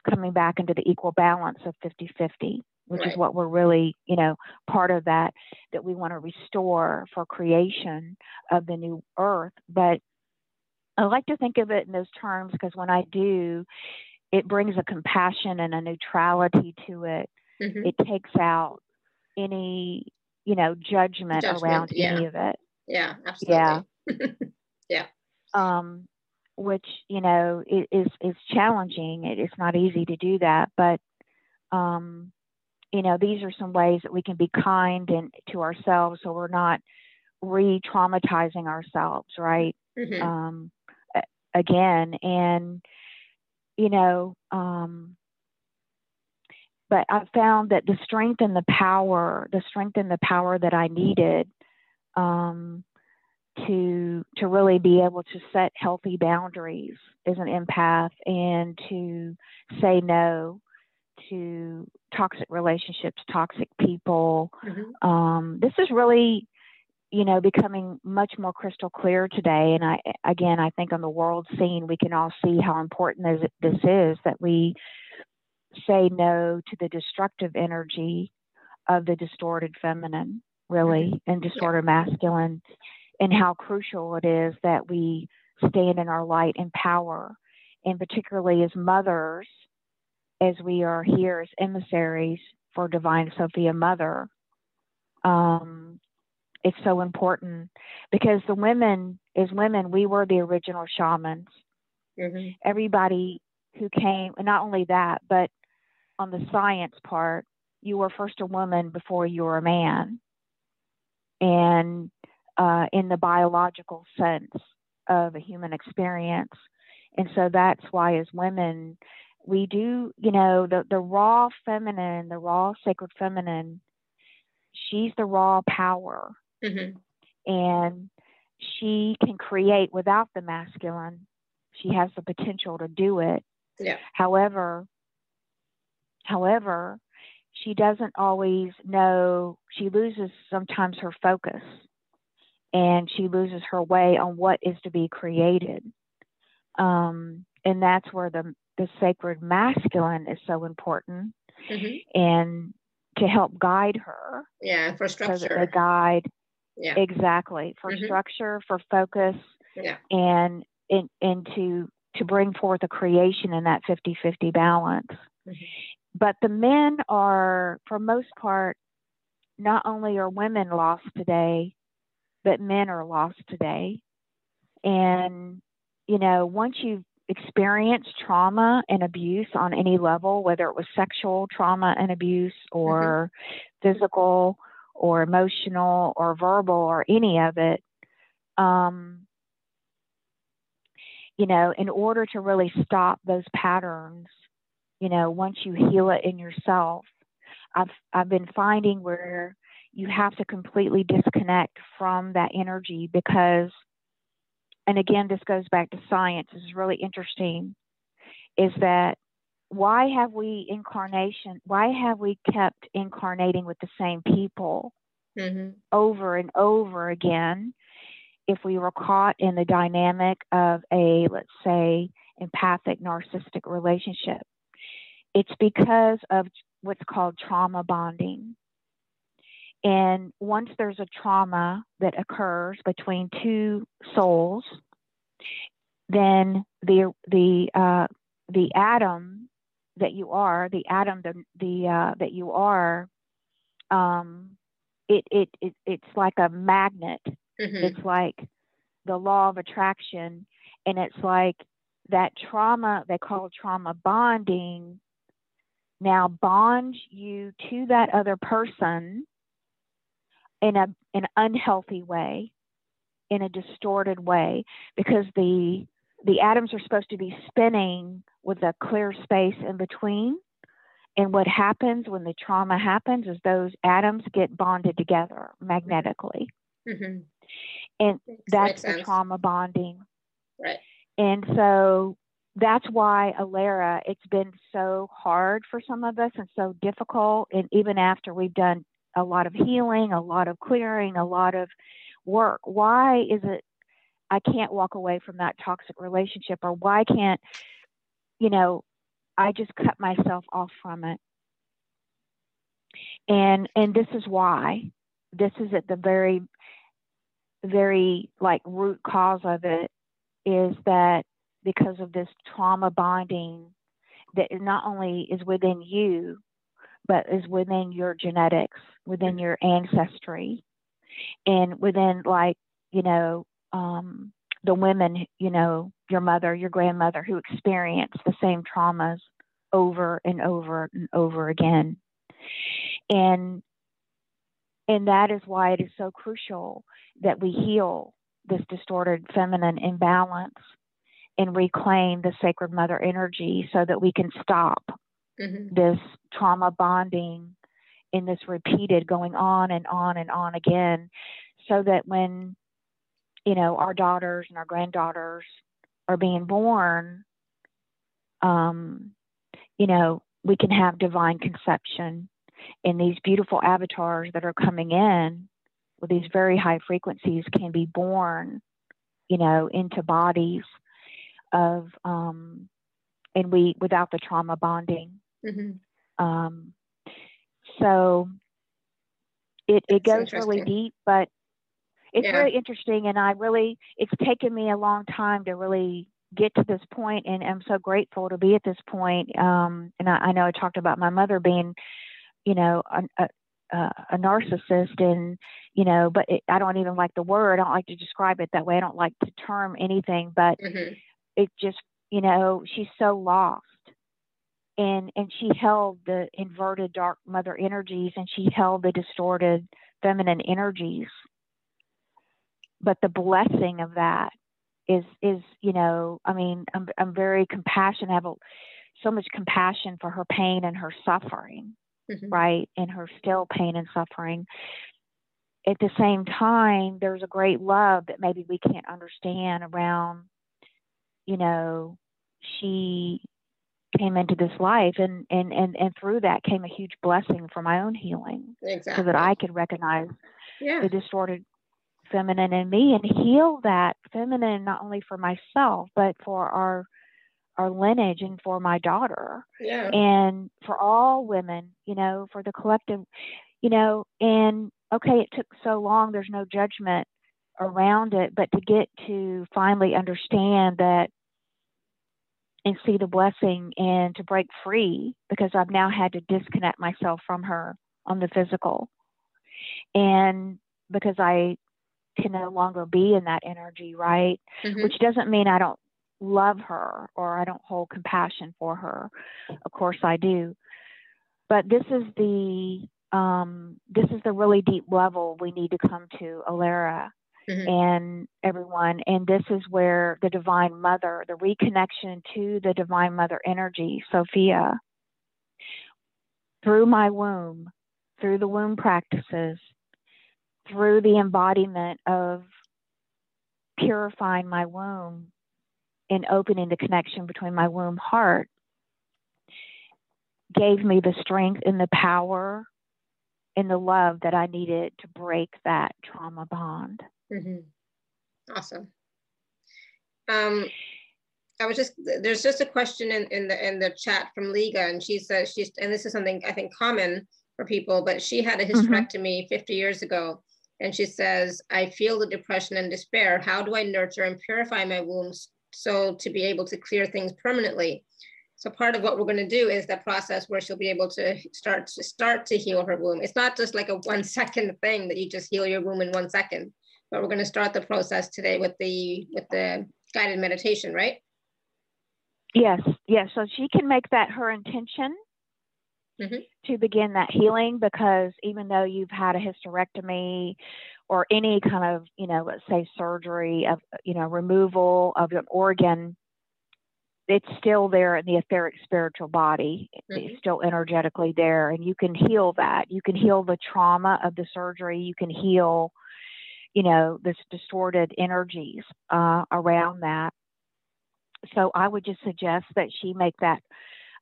coming back into the equal balance of 50 50 which right. is what we're really, you know, part of that that we want to restore for creation of the new earth. But I like to think of it in those terms because when I do, it brings a compassion and a neutrality to it. Mm-hmm. It takes out any, you know, judgment, judgment around yeah. any of it. Yeah, absolutely. Yeah. yeah. Um, which you know is is challenging. It, it's not easy to do that, but um, you know, these are some ways that we can be kind and to ourselves so we're not re-traumatizing ourselves, right? Mm-hmm. Um, again, and you know, um, but I found that the strength and the power, the strength and the power that I needed um, to to really be able to set healthy boundaries as an empath and to say no to toxic relationships, toxic people. Mm-hmm. Um, this is really, you know, becoming much more crystal clear today. And I, again, I think on the world scene, we can all see how important this, this is that we say no to the destructive energy of the distorted feminine, really, mm-hmm. and distorted masculine, and how crucial it is that we stand in our light and power. And particularly as mothers, as we are here as emissaries for Divine Sophia Mother, um, it's so important because the women, as women, we were the original shamans. Mm-hmm. Everybody who came, and not only that, but on the science part, you were first a woman before you were a man. And uh, in the biological sense of a human experience. And so that's why, as women, we do, you know, the, the raw feminine, the raw sacred feminine, she's the raw power. Mm-hmm. And she can create without the masculine. She has the potential to do it. Yeah. However, however, she doesn't always know, she loses sometimes her focus and she loses her way on what is to be created. Um, and that's where the the sacred masculine is so important mm-hmm. and to help guide her. Yeah, for structure. So the guide. Yeah. Exactly. For mm-hmm. structure, for focus. Yeah. And in, and to to bring forth a creation in that 50-50 balance. Mm-hmm. But the men are for most part not only are women lost today, but men are lost today. And you know, once you've experienced trauma and abuse on any level, whether it was sexual trauma and abuse or mm-hmm. physical or emotional or verbal or any of it, um, you know, in order to really stop those patterns, you know, once you heal it in yourself, I've I've been finding where you have to completely disconnect from that energy because and again, this goes back to science, is really interesting, is that why have we incarnation, why have we kept incarnating with the same people mm-hmm. over and over again if we were caught in the dynamic of a, let's say, empathic narcissistic relationship? It's because of what's called trauma bonding. And once there's a trauma that occurs between two souls, then the the uh, the atom that you are, the atom the the uh, that you are, um, it, it it it's like a magnet. Mm-hmm. It's like the law of attraction, and it's like that trauma they call trauma bonding now bonds you to that other person in a an unhealthy way, in a distorted way, because the the atoms are supposed to be spinning with a clear space in between. And what happens when the trauma happens is those atoms get bonded together magnetically. Mm-hmm. And that's the trauma bonding. Right. And so that's why Alara, it's been so hard for some of us and so difficult. And even after we've done a lot of healing, a lot of clearing, a lot of work. Why is it I can't walk away from that toxic relationship or why can't you know I just cut myself off from it? And and this is why. This is at the very very like root cause of it is that because of this trauma bonding that not only is within you but is within your genetics, within your ancestry, and within like you know um, the women, you know, your mother, your grandmother who experienced the same traumas over and over and over again, and and that is why it is so crucial that we heal this distorted feminine imbalance and reclaim the sacred mother energy so that we can stop mm-hmm. this trauma bonding in this repeated going on and on and on again so that when you know our daughters and our granddaughters are being born um you know we can have divine conception and these beautiful avatars that are coming in with these very high frequencies can be born you know into bodies of um and we without the trauma bonding mm-hmm. um so it it goes really deep but it's yeah. very interesting and i really it's taken me a long time to really get to this point and i'm so grateful to be at this point um, and I, I, know i talked about my mother being you know a, a, a narcissist and you know but it, i don't even like the word i don't like to describe it that way i don't like to term anything but mm-hmm. it just you know she's so lost and and she held the inverted dark mother energies and she held the distorted feminine energies but the blessing of that is is you know i mean i'm i'm very compassionate I have a, so much compassion for her pain and her suffering mm-hmm. right and her still pain and suffering at the same time there's a great love that maybe we can't understand around you know she came into this life and and and, and through that came a huge blessing for my own healing exactly. so that i could recognize yeah. the distorted feminine in me and heal that feminine not only for myself but for our our lineage and for my daughter yeah. and for all women you know for the collective you know and okay it took so long there's no judgment around it but to get to finally understand that and see the blessing and to break free because I've now had to disconnect myself from her on the physical. And because I can no longer be in that energy, right? Mm-hmm. Which doesn't mean I don't love her or I don't hold compassion for her. Of course I do. But this is the um, this is the really deep level we need to come to, Alara, mm-hmm. and everyone. And this is where the Divine Mother, the reconnection to the Divine Mother energy, Sophia, through my womb, through the womb practices, through the embodiment of purifying my womb and opening the connection between my womb heart gave me the strength and the power and the love that I needed to break that trauma bond. Mm-hmm. Awesome. Um, I was just there's just a question in, in the in the chat from Liga, and she says she's and this is something I think common for people, but she had a mm-hmm. hysterectomy mm-hmm. 50 years ago, and she says, I feel the depression and despair. How do I nurture and purify my wounds so to be able to clear things permanently? So part of what we're going to do is that process where she'll be able to start to start to heal her womb. It's not just like a one second thing that you just heal your womb in one second, but we're going to start the process today with the with the guided meditation, right? Yes, yes. So she can make that her intention mm-hmm. to begin that healing because even though you've had a hysterectomy or any kind of, you know, let's say surgery of, you know, removal of an organ, it's still there in the etheric spiritual body. Mm-hmm. It's still energetically there, and you can heal that. You can heal the trauma of the surgery. You can heal, you know, this distorted energies uh, around that. So I would just suggest that she make that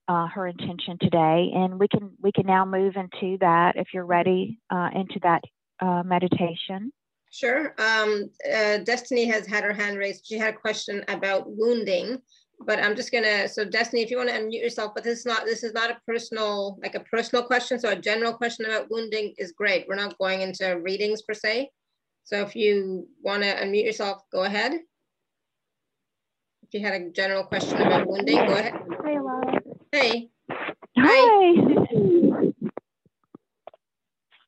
uh, her intention today, and we can we can now move into that if you're ready uh, into that uh, meditation. Sure. Um, uh, Destiny has had her hand raised. She had a question about wounding, but I'm just gonna. So Destiny, if you want to unmute yourself, but this is not this is not a personal like a personal question. So a general question about wounding is great. We're not going into readings per se. So if you want to unmute yourself, go ahead. If you had a general question about wounding, go ahead. Hi, Hey. Hi.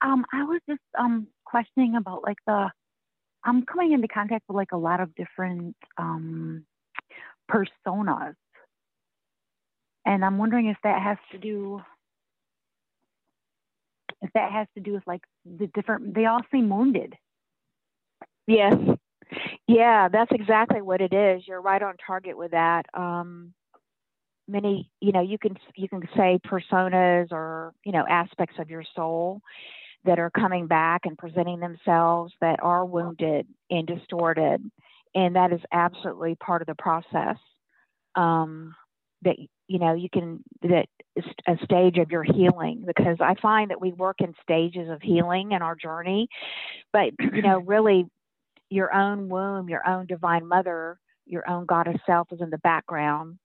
Um, I was just um questioning about like the I'm coming into contact with like a lot of different um personas. And I'm wondering if that has to do if that has to do with like the different they all seem wounded. Yes. Yeah, that's exactly what it is. You're right on target with that. Um many you know you can you can say personas or you know aspects of your soul that are coming back and presenting themselves that are wounded and distorted. And that is absolutely part of the process. Um, that you know you can that is a stage of your healing because I find that we work in stages of healing in our journey, but you know really your own womb, your own divine mother, your own goddess self is in the background,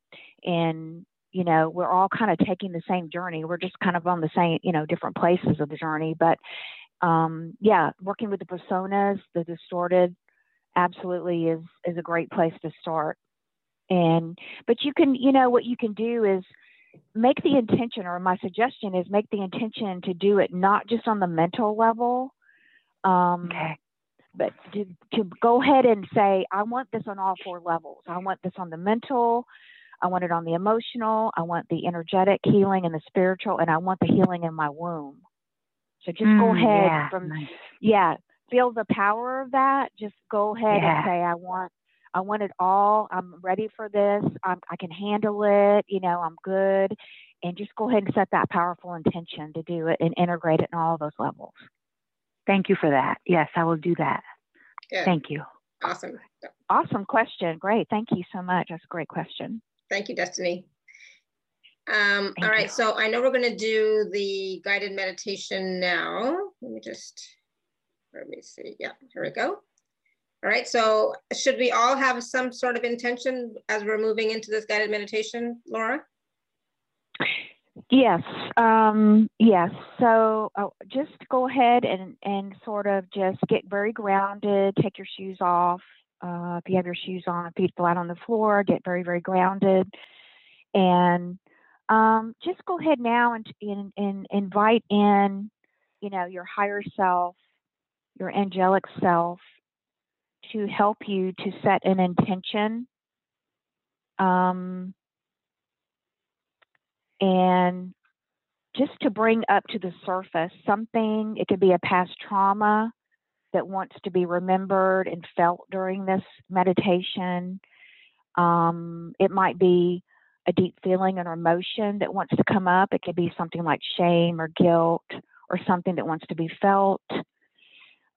and you know we're all kind of taking the same journey. We're just kind of on the same you know different places of the journey, but um, yeah, working with the personas, the distorted, absolutely is is a great place to start and but you can you know what you can do is make the intention or my suggestion is make the intention to do it not just on the mental level um, Okay. but to, to go ahead and say i want this on all four levels i want this on the mental i want it on the emotional i want the energetic healing and the spiritual and i want the healing in my womb so just go Mm, ahead yeah, from nice. yeah feel the power of that just go ahead Yeah. and say i want i want it all i'm ready for this I'm, i can handle it you know i'm good and just go ahead and set that powerful intention to do it and integrate it in all those levels Thank you for that. Yes, I will do that. Good. Thank you. Awesome. awesome question great thank you so much that's a great question Thank you, Destiny. Um, all right, you. so I know we're gonna do the guided meditation now. Let me just, let me see. Yeah, here we go. All right, so should we all have some sort of intention as we're moving into this guided meditation, Laura? Yes, um, yes. So uh, just go ahead and, and sort of just get very grounded, take your shoes off. Uh, if you have your shoes on, feet flat on the floor, get very, very grounded. And um, just go ahead now and, and, and invite in, you know, your higher self, your angelic self to help you to set an intention. Um, and just to bring up to the surface something, it could be a past trauma that wants to be remembered and felt during this meditation. Um, it might be a deep feeling or emotion that wants to come up. It could be something like shame or guilt or something that wants to be felt.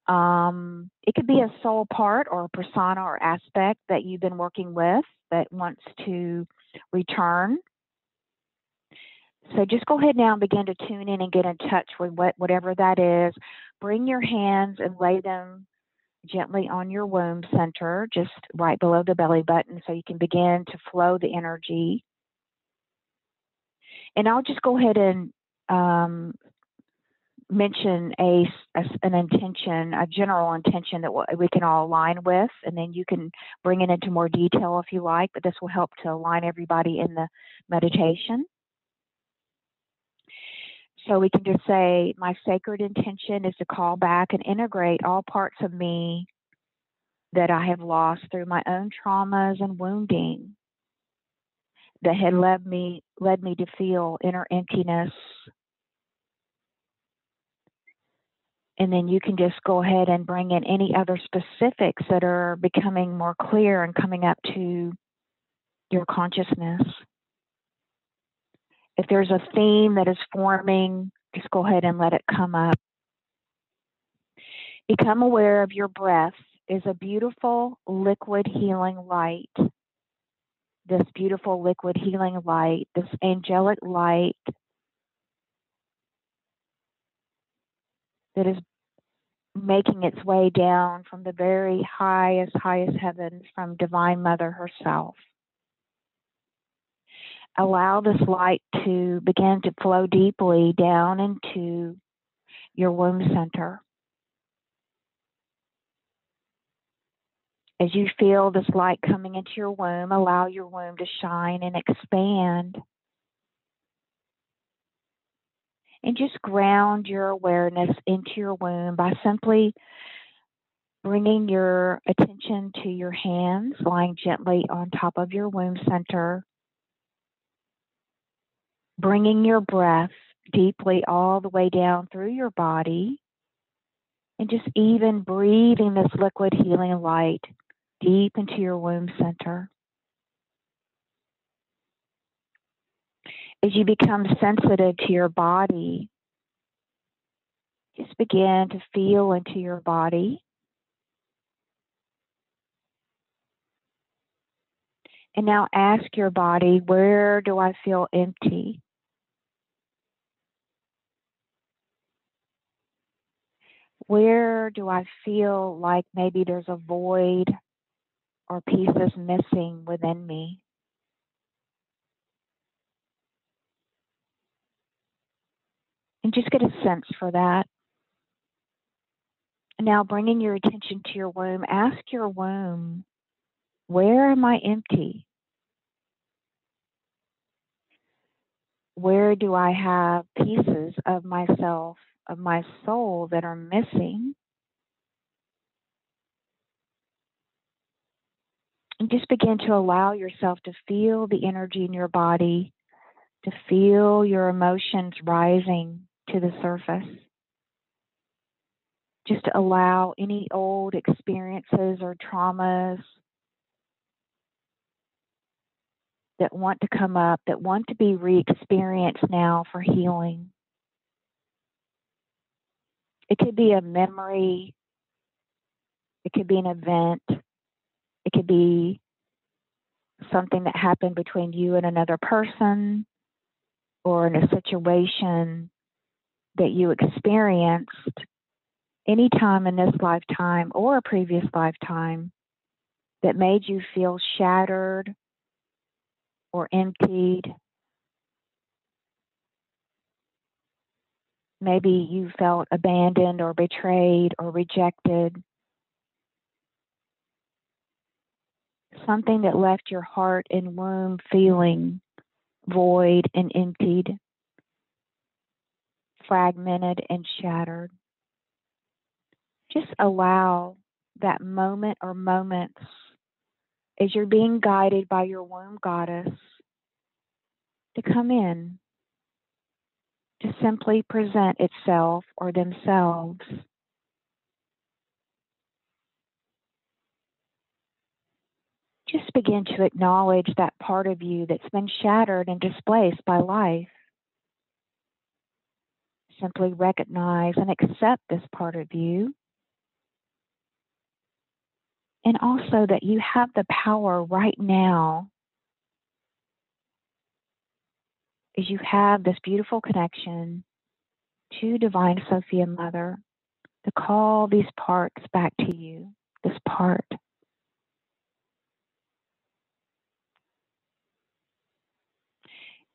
Um, it could be a soul part or a persona or aspect that you've been working with that wants to return. So just go ahead now and begin to tune in and get in touch with what, whatever that is. Bring your hands and lay them gently on your womb center, just right below the belly button, so you can begin to flow the energy. And I'll just go ahead and um, mention a, a- an intention, a general intention that we can all align with, and then you can bring it into more detail if you like. But this will help to align everybody in the meditation. So we can just say, my sacred intention is to call back and integrate all parts of me that I have lost through my own traumas and wounding that had led me led me to feel inner emptiness. And then you can just go ahead and bring in any other specifics that are becoming more clear and coming up to your consciousness if there's a theme that is forming, just go ahead and let it come up. Become aware of your breath is a beautiful liquid healing light. This beautiful liquid healing light, this angelic light that is making its way down from the very highest, highest heavens from Divine Mother herself allow this light to begin to flow deeply down into your womb center. As you feel this light coming into your womb, allow your womb to shine and expand. And just ground your awareness into your womb by simply bringing your attention to your hands lying gently on top of your womb center bringing your breath deeply all the way down through your body and just even breathing this liquid healing light deep into your womb center. As you become sensitive to your body, Just begin to feel into your body. And now ask your body, where do I feel empty? Where do I feel like maybe there's a void or pieces missing within me? And just get a sense for that. Now, bringing your attention to your womb, ask your womb, where am I empty? Where do I have pieces of myself, of my soul that are missing? And just begin to allow yourself to feel the energy in your body, to feel your emotions rising to the surface. Just to allow any old experiences or traumas that want to come up, that want to be re experienced now for healing. It could be a memory, it could be an event, it could be something that happened between you and another person or in a situation that you experienced any time in this lifetime or a previous lifetime that made you feel shattered or emptied. Maybe you felt abandoned or betrayed or rejected. Something that left your heart and womb feeling void and emptied, fragmented and shattered. Just allow that moment or moments as you're being guided by your womb goddess to come in, to simply present itself or themselves. Just begin to acknowledge that part of you that's been shattered and displaced by life. Simply recognize and accept this part of you and also that you have the power right now as you have this beautiful connection to Divine Sophia Mother to call these parts back to you, this part.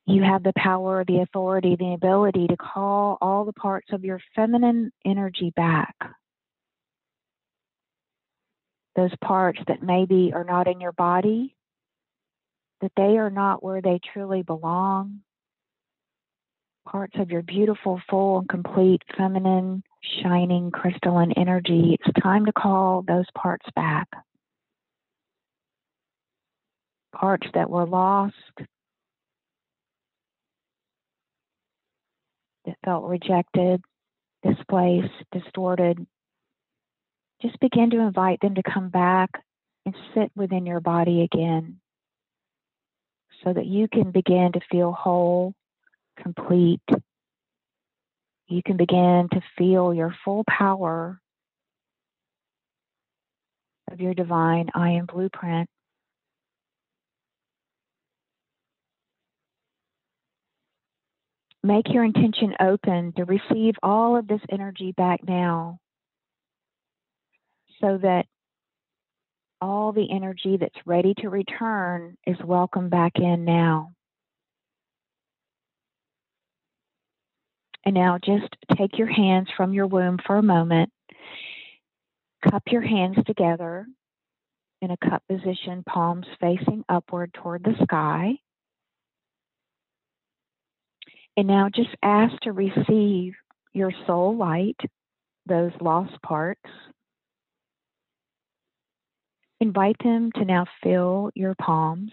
You have the power, the authority, the ability to call all the parts of your feminine energy back those parts that maybe are not in your body, that they are not where they truly belong. Parts of your beautiful, full, and complete feminine, shining, crystalline energy. It's time to call those parts back. Parts that were lost, that felt rejected, displaced, distorted, just begin to invite them to come back and sit within your body again so that you can begin to feel whole, complete. You can begin to feel your full power of your divine I am blueprint. Make your intention open to receive all of this energy back now so that all the energy that's ready to return is welcome back in now. And now just take your hands from your womb for a moment. Cup your hands together in a cup position, palms facing upward toward the sky. And now just ask to receive your soul light, those lost parts, Invite them to now fill your palms,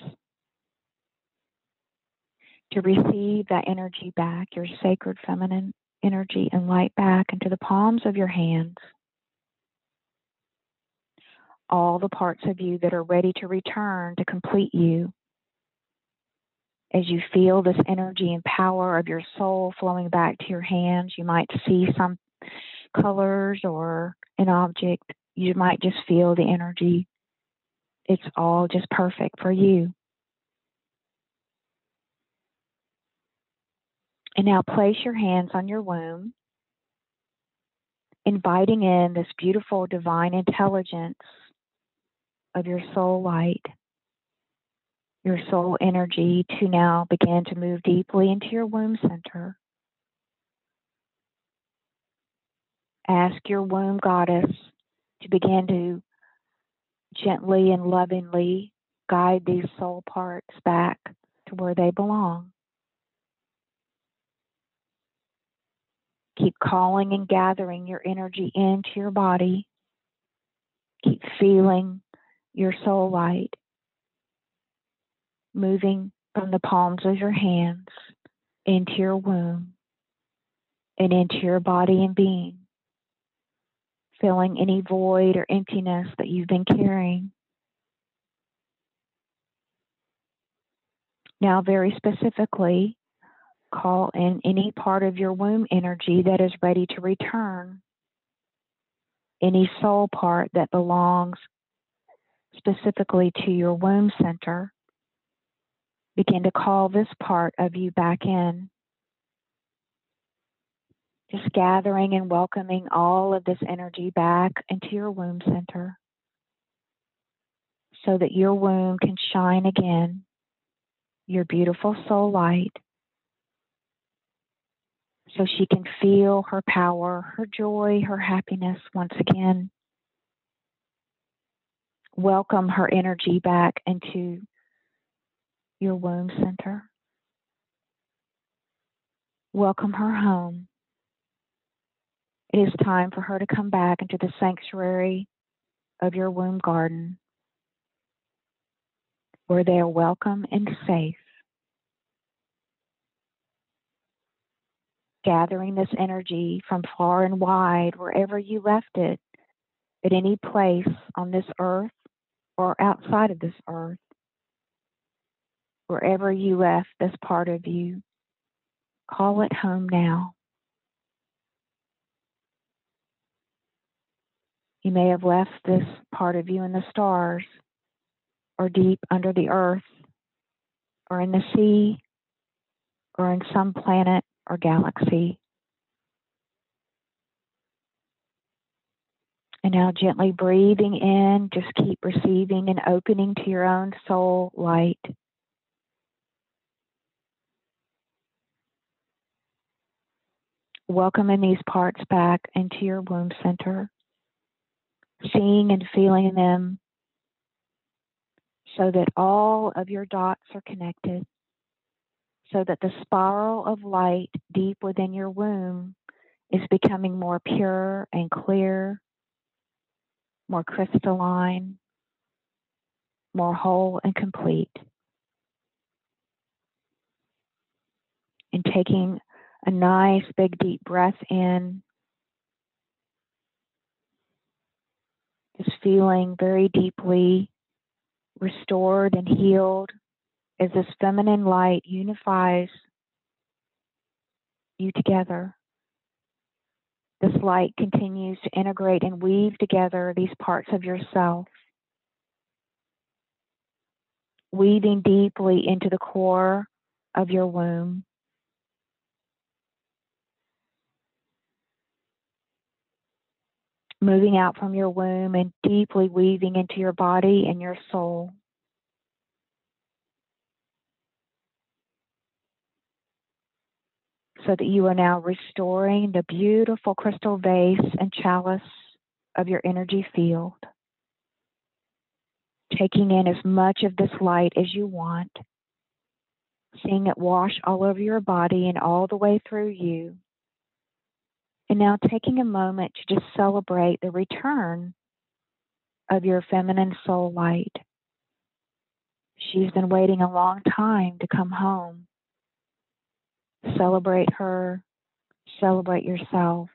to receive that energy back, your sacred feminine energy and light back into the palms of your hands. All the parts of you that are ready to return to complete you. As you feel this energy and power of your soul flowing back to your hands, you might see some colors or an object. You might just feel the energy. It's all just perfect for you. And now place your hands on your womb, inviting in this beautiful divine intelligence of your soul light, your soul energy to now begin to move deeply into your womb center. Ask your womb goddess to begin to gently and lovingly guide these soul parts back to where they belong. Keep calling and gathering your energy into your body. Keep feeling your soul light moving from the palms of your hands into your womb and into your body and being, filling any void or emptiness that you've been carrying. Now, very specifically, Call in any part of your womb energy that is ready to return. Any soul part that belongs specifically to your womb center. Begin to call this part of you back in. Just gathering and welcoming all of this energy back into your womb center so that your womb can shine again, your beautiful soul light so she can feel her power, her joy, her happiness once again. Welcome her energy back into your womb center. Welcome her home. It is time for her to come back into the sanctuary of your womb garden where they are welcome and safe. Gathering this energy from far and wide, wherever you left it, at any place on this earth or outside of this earth, wherever you left this part of you, call it home now. You may have left this part of you in the stars, or deep under the earth, or in the sea, or in some planet or galaxy. And now gently breathing in, just keep receiving and opening to your own soul light. Welcoming these parts back into your womb center, seeing and feeling them so that all of your dots are connected so that the spiral of light deep within your womb is becoming more pure and clear, more crystalline, more whole and complete. And taking a nice big deep breath in, just feeling very deeply restored and healed as this feminine light unifies you together. This light continues to integrate and weave together these parts of yourself, weaving deeply into the core of your womb. Moving out from your womb and deeply weaving into your body and your soul. So that you are now restoring the beautiful crystal vase and chalice of your energy field. Taking in as much of this light as you want, seeing it wash all over your body and all the way through you. And now taking a moment to just celebrate the return of your feminine soul light. She's been waiting a long time to come home Celebrate her, celebrate yourself.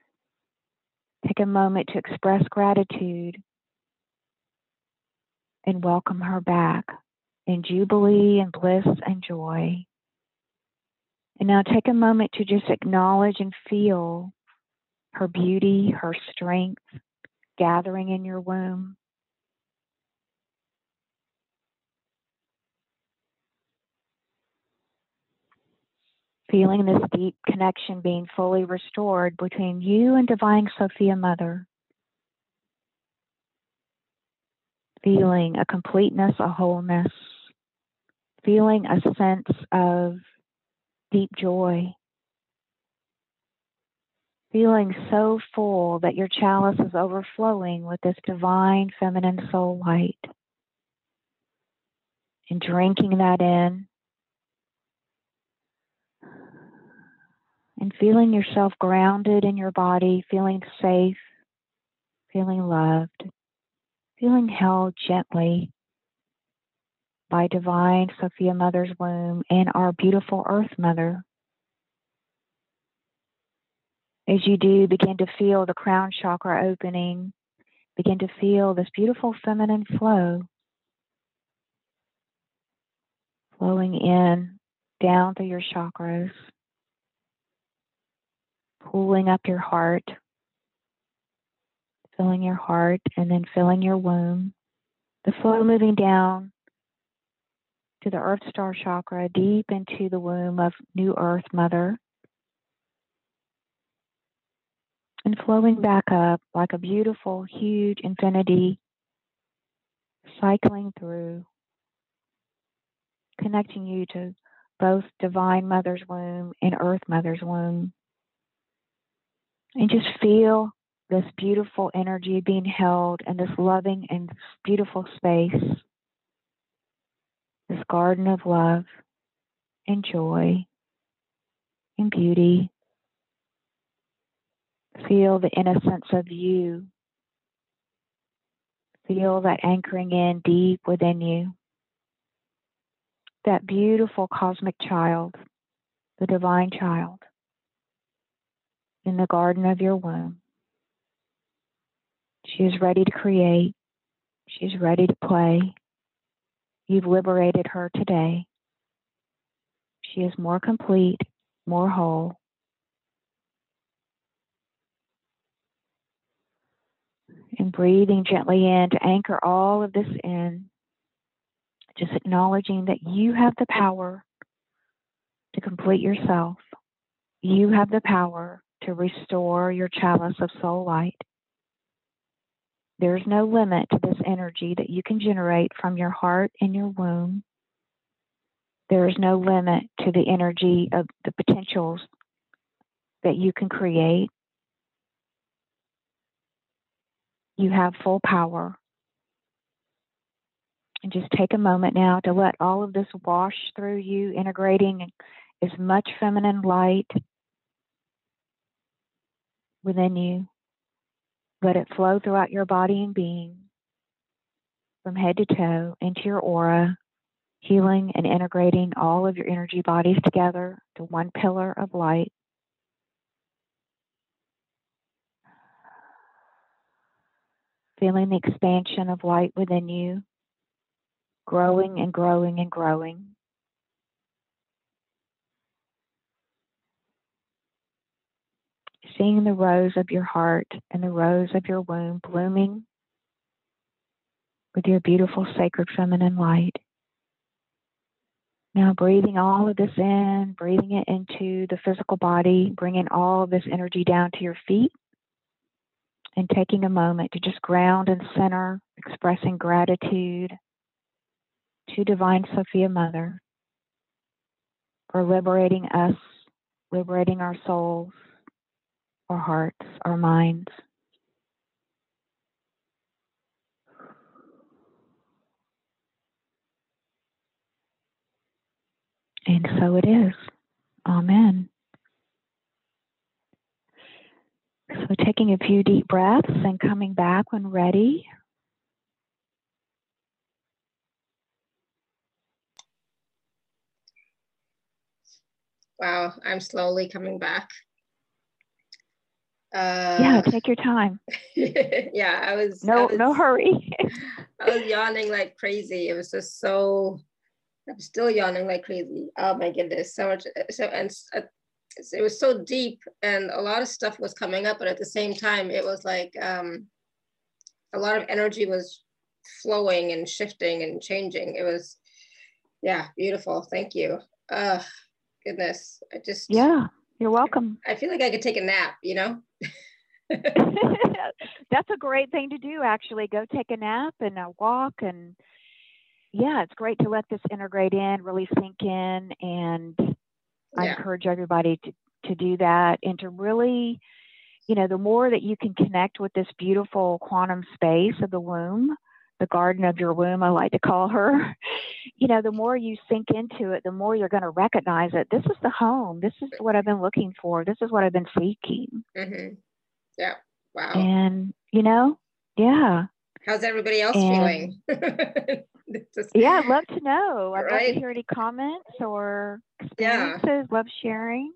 Take a moment to express gratitude and welcome her back in jubilee and bliss and joy. And now take a moment to just acknowledge and feel her beauty, her strength gathering in your womb. Feeling this deep connection being fully restored between you and Divine Sophia Mother. Feeling a completeness, a wholeness. Feeling a sense of deep joy feeling so full that your chalice is overflowing with this divine feminine soul light. And drinking that in. And feeling yourself grounded in your body, feeling safe, feeling loved, feeling held gently by divine Sophia Mother's womb and our beautiful Earth Mother. As you do, begin to feel the crown chakra opening. Begin to feel this beautiful feminine flow flowing in down through your chakras, pulling up your heart, filling your heart, and then filling your womb. The flow moving down to the Earth Star chakra, deep into the womb of New Earth Mother. and flowing back up like a beautiful, huge infinity, cycling through, connecting you to both Divine Mother's womb and Earth Mother's womb. And just feel this beautiful energy being held in this loving and beautiful space, this garden of love and joy and beauty Feel the innocence of you. Feel that anchoring in deep within you. That beautiful cosmic child, the divine child, in the garden of your womb. She is ready to create. She's ready to play. You've liberated her today. She is more complete, more whole, and breathing gently in to anchor all of this in. Just acknowledging that you have the power to complete yourself. You have the power to restore your chalice of soul light. There's no limit to this energy that you can generate from your heart and your womb. There is no limit to the energy of the potentials that you can create You have full power. And just take a moment now to let all of this wash through you, integrating as much feminine light within you. Let it flow throughout your body and being from head to toe into your aura, healing and integrating all of your energy bodies together to one pillar of light. feeling the expansion of light within you, growing and growing and growing. Seeing the rose of your heart and the rose of your womb blooming with your beautiful sacred feminine light. Now, breathing all of this in, breathing it into the physical body, bringing all of this energy down to your feet and taking a moment to just ground and center, expressing gratitude to Divine Sophia Mother for liberating us, liberating our souls, our hearts, our minds. And so it is. Amen. So taking a few deep breaths and coming back when ready. Wow, I'm slowly coming back. Uh, yeah, take your time. yeah, I was no I was, no hurry. I was yawning like crazy. It was just so. I'm still yawning like crazy. Oh my goodness, so much. So and uh, it was so deep and a lot of stuff was coming up, but at the same time, it was like um, a lot of energy was flowing and shifting and changing. It was, yeah, beautiful. Thank you. Uh, goodness, I just yeah, you're welcome. I feel like I could take a nap. You know. That's a great thing to do. Actually, go take a nap and a walk and yeah, it's great to let this integrate in, really sink in, and I encourage everybody to, to do that and to really, you know, the more that you can connect with this beautiful quantum space of the womb, the garden of your womb, I like to call her, you know, the more you sink into it, the more you're going to recognize it. This is the home. This is what I've been looking for. This is what I've been seeking. Mm-hmm. Yeah. Wow. And, you know, yeah. How's everybody else and, feeling? Just, yeah, I'd love to know. I'd right? love to hear any comments or experiences. Yeah. Love sharing.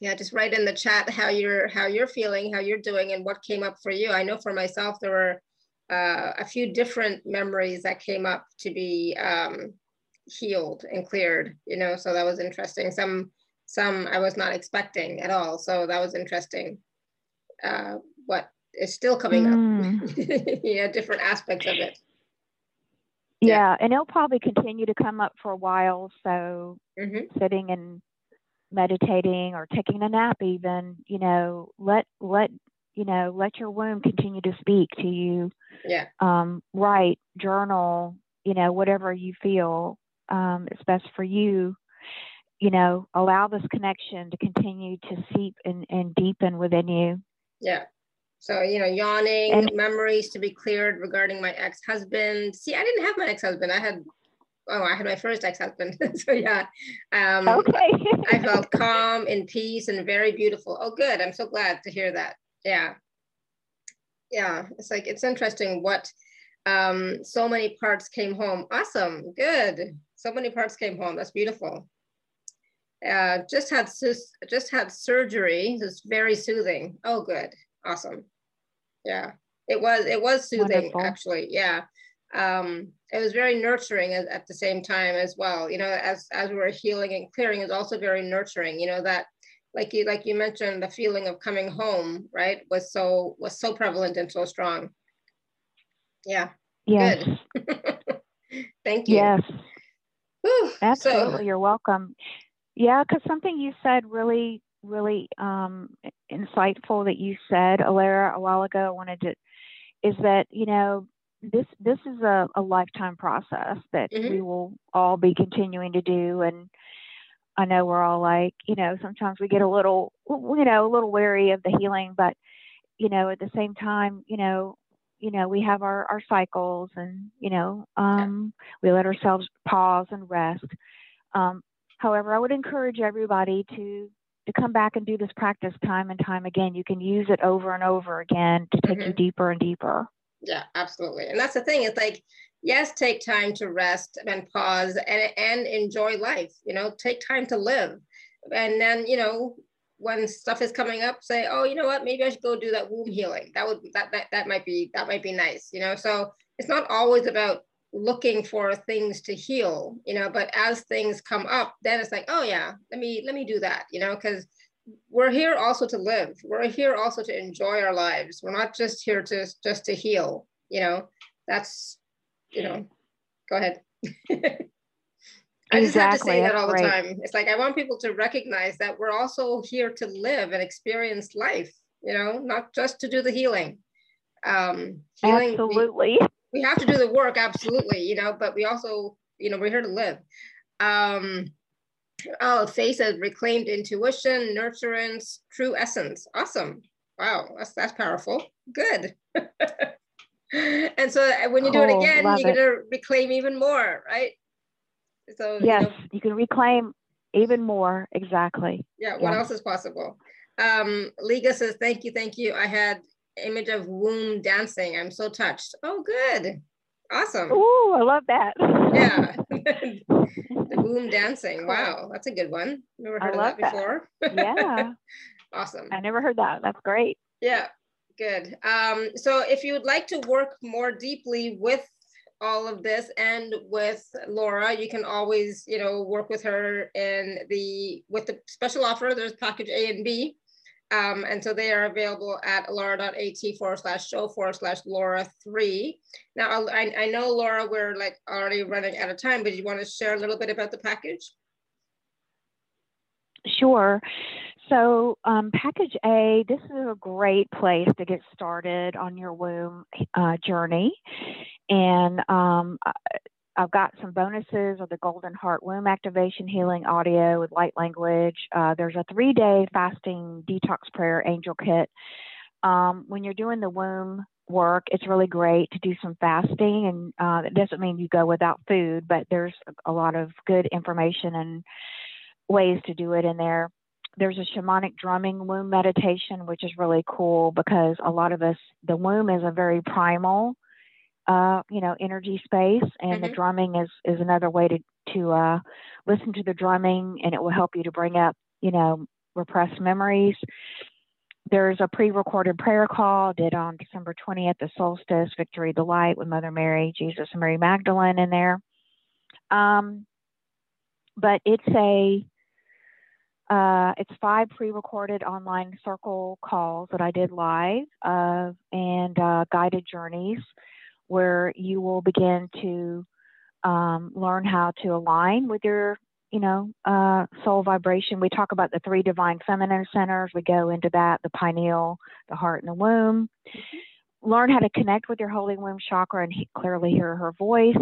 Yeah, just write in the chat how you're how you're feeling, how you're doing, and what came up for you. I know for myself there were uh, a few different memories that came up to be um, healed and cleared. You know, so that was interesting. Some some I was not expecting at all. So that was interesting. Uh, what is still coming mm. up? yeah, different aspects of it yeah. and it'll probably continue to come up for a while so mm-hmm. sitting and meditating or taking a nap even you know let let you know let your womb continue to speak to you yeah um write journal you know whatever you feel um is best for you you know allow this connection to continue to seep and, and deepen within you yeah so, you know, yawning, and, memories to be cleared regarding my ex-husband. See, I didn't have my ex-husband. I had, oh, I had my first ex-husband. so yeah. Um, okay. I felt calm and peace and very beautiful. Oh, good. I'm so glad to hear that. Yeah. Yeah. It's like, it's interesting what um, so many parts came home. Awesome. Good. So many parts came home. That's beautiful. Uh, just had just had surgery. It's very soothing. Oh, good, awesome yeah it was it was soothing Wonderful. actually yeah um it was very nurturing at, at, the same time as well you know as as we were healing and clearing is also very nurturing you know that like you like you mentioned the feeling of coming home right was so was so prevalent and so strong yeah yes. good thank you yes Whew. absolutely so, you're welcome yeah because something you said really really um, insightful that you said, Alara, a while ago. I wanted to is that you know this this is a, a lifetime process that mm-hmm. we will all be continuing to do, and I know we're all like you know sometimes we get a little you know a little wary of the healing, but you know at the same time you know you know we have our our cycles and you know um, we let ourselves pause and rest. Um, however, I would encourage everybody to to come back and do this practice time and time again. You can use it over and over again to take mm-hmm. you deeper and deeper. Yeah, absolutely. And that's the thing. It's like, yes, take time to rest and pause and, and enjoy life. You know, take time to live. And then, you know, when stuff is coming up, say, oh, you know what, maybe I should go do that womb healing. That would that that that might be that might be nice, you know. So it's not always about looking for things to heal you know but as things come up then it's like oh yeah let me let me do that you know because we're here also to live we're here also to enjoy our lives we're not just here to just to heal you know that's you know go ahead I just have to say that all the right. time. It's like I want people to recognize that we're also here to live and experience life, you know, not just to do the healing. Um, healing Absolutely. We, we have to do the work, absolutely, you know, but we also, you know, we're here to live. Um, oh, Faye says reclaimed intuition, nurturance, true essence. Awesome. Wow, that's that's powerful. Good. and so uh, when you do it again, you're it. gonna reclaim even more, right? So yes, you, know, you can reclaim even more. Exactly. Yeah. What yeah. else is possible? Um, Liga says, "Thank you, thank you. I had image of womb dancing. I'm so touched. Oh, good. Awesome. Oh, I love that. Yeah. the womb dancing. Wow. That's a good one. Never heard of that before. That. Yeah. awesome. I never heard that. That's great. Yeah. Good. Um, so if you would like to work more deeply with all of this and with Laura, you can always, you know, work with her in the, with the special offer, there's package A and B. Um, and so they are available at alara.at forward slash show forward slash Laura three. Now, I, I know Laura, we're like already running out of time, but you want to share a little bit about the package? Sure. So, um, package A, this is a great place to get started on your womb uh, journey. And um, I've got some bonuses of the Golden Heart Womb Activation Healing audio with light language. Uh, there's a three day fasting detox prayer angel kit. Um, when you're doing the womb work, it's really great to do some fasting. And uh, it doesn't mean you go without food, but there's a lot of good information and ways to do it in there there's a shamanic drumming womb meditation, which is really cool because a lot of us, the womb is a very primal, uh, you know, energy space, and mm-hmm. the drumming is is another way to to uh, listen to the drumming, and it will help you to bring up, you know, repressed memories. There's a pre-recorded prayer call did on December 20th, the solstice, Victory the Light with Mother Mary, Jesus, and Mary Magdalene in there. Um, but it's a uh, it's five pre-recorded online circle calls that I did live uh, and uh, guided journeys where you will begin to um, learn how to align with your, you know, uh, soul vibration. We talk about the three divine feminine centers. We go into that, the pineal, the heart, and the womb. Mm-hmm. Learn how to connect with your holy womb chakra and he- clearly hear her voice.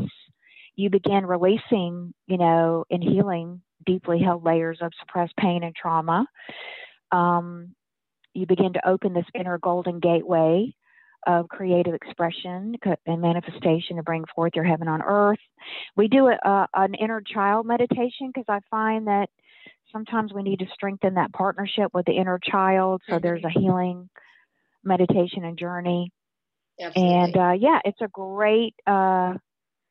You begin releasing, you know, and healing deeply held layers of suppressed pain and trauma. Um, you begin to open this inner golden gateway of creative expression and manifestation to bring forth your heaven on earth. We do a, a, an inner child meditation because I find that sometimes we need to strengthen that partnership with the inner child. So mm-hmm. there's a healing meditation and journey. Absolutely. And uh, yeah, it's a great, uh,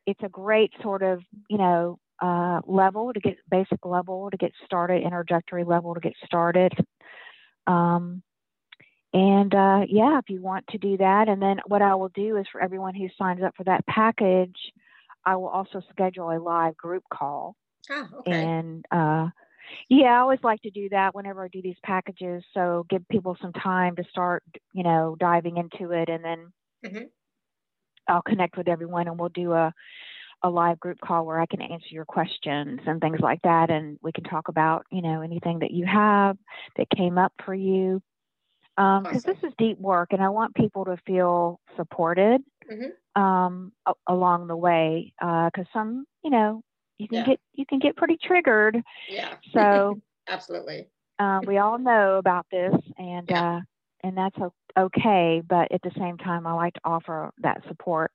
it's a great sort of you know uh, level to get basic level to get started, introductory level to get started. Um, and uh, yeah, if you want to do that, and then what I will do is for everyone who signs up for that package, I will also schedule a live group call. Oh, okay. And uh, yeah, I always like to do that whenever I do these packages. So give people some time to start, you know, diving into it, and then mm-hmm. I'll connect with everyone, and we'll do a a live group call where I can answer your questions and things like that. And we can talk about, you know, anything that you have that came up for you. Because um, awesome. this is deep work and I want people to feel supported mm-hmm. um, a- along the way. Because uh, some, you know, you can yeah. get you can get pretty triggered. Yeah. So absolutely. Uh, we all know about this, and yeah. uh, and that's okay. But at the same time, I like to offer that support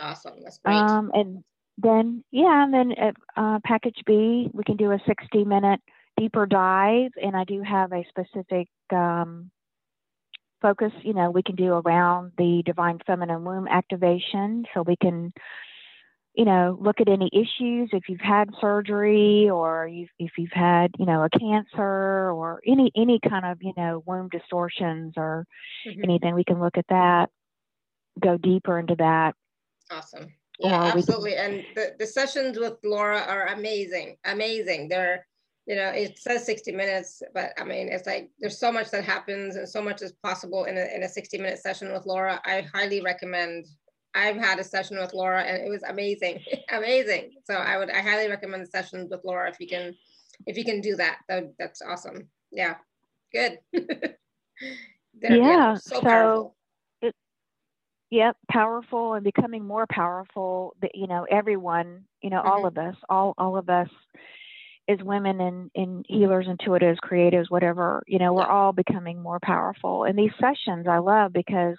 Awesome. That's great. Um, and then, yeah, and then at uh, package B, we can do a 60 minute deeper dive. And I do have a specific um, focus, you know, we can do around the divine feminine womb activation. So we can, you know, look at any issues if you've had surgery or you've, if you've had, you know, a cancer or any any kind of, you know, womb distortions or mm-hmm. anything. We can look at that, go deeper into that. Awesome. Yeah, absolutely. And the, the sessions with Laura are amazing, amazing. They're, you know, it says 60 minutes, but I mean, it's like there's so much that happens and so much is possible in a, in a 60 minute session with Laura. I highly recommend. I've had a session with Laura and it was amazing, amazing. So I would, I highly recommend the sessions with Laura if you can, if you can do that. that that's awesome. Yeah, good. yeah, yeah, so, so yep powerful and becoming more powerful that you know everyone you know mm-hmm. all of us all all of us as women and, and healers intuitives creatives whatever you know we're all becoming more powerful and these sessions i love because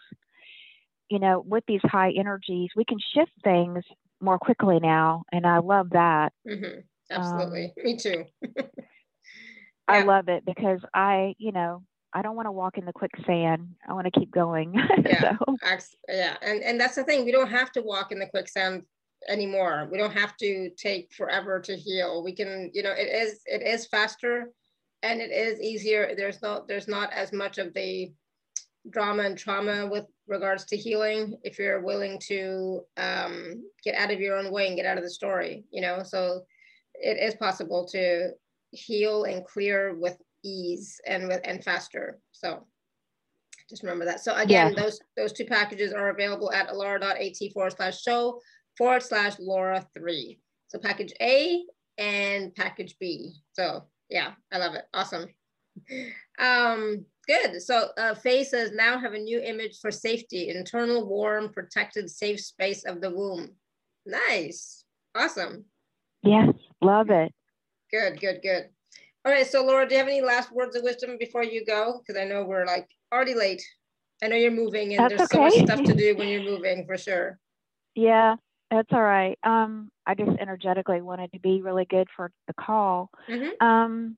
you know with these high energies we can shift things more quickly now and i love that mm-hmm. absolutely um, me too yeah. i love it because i you know I don't want to walk in the quicksand. I want to keep going. Yeah, so. yeah, and and that's the thing. We don't have to walk in the quicksand anymore. We don't have to take forever to heal. We can, you know, it is it is faster, and it is easier. There's not, there's not as much of the drama and trauma with regards to healing if you're willing to um, get out of your own way and get out of the story you know so it is possible to heal and clear with ease and with and faster so just remember that so again yes. those those two packages are available at alara.at forward slash show forward slash laura three so package a and package b so yeah i love it awesome um Good. So uh, Faye says now have a new image for safety, internal, warm, protected, safe space of the womb. Nice. Awesome. Yes, love it. Good, good, good. All right. So Laura, do you have any last words of wisdom before you go? Because I know we're like already late. I know you're moving and that's there's okay. so much stuff to do when you're moving for sure. Yeah, that's all right. Um, I just energetically wanted to be really good for the call. Mm-hmm. Um,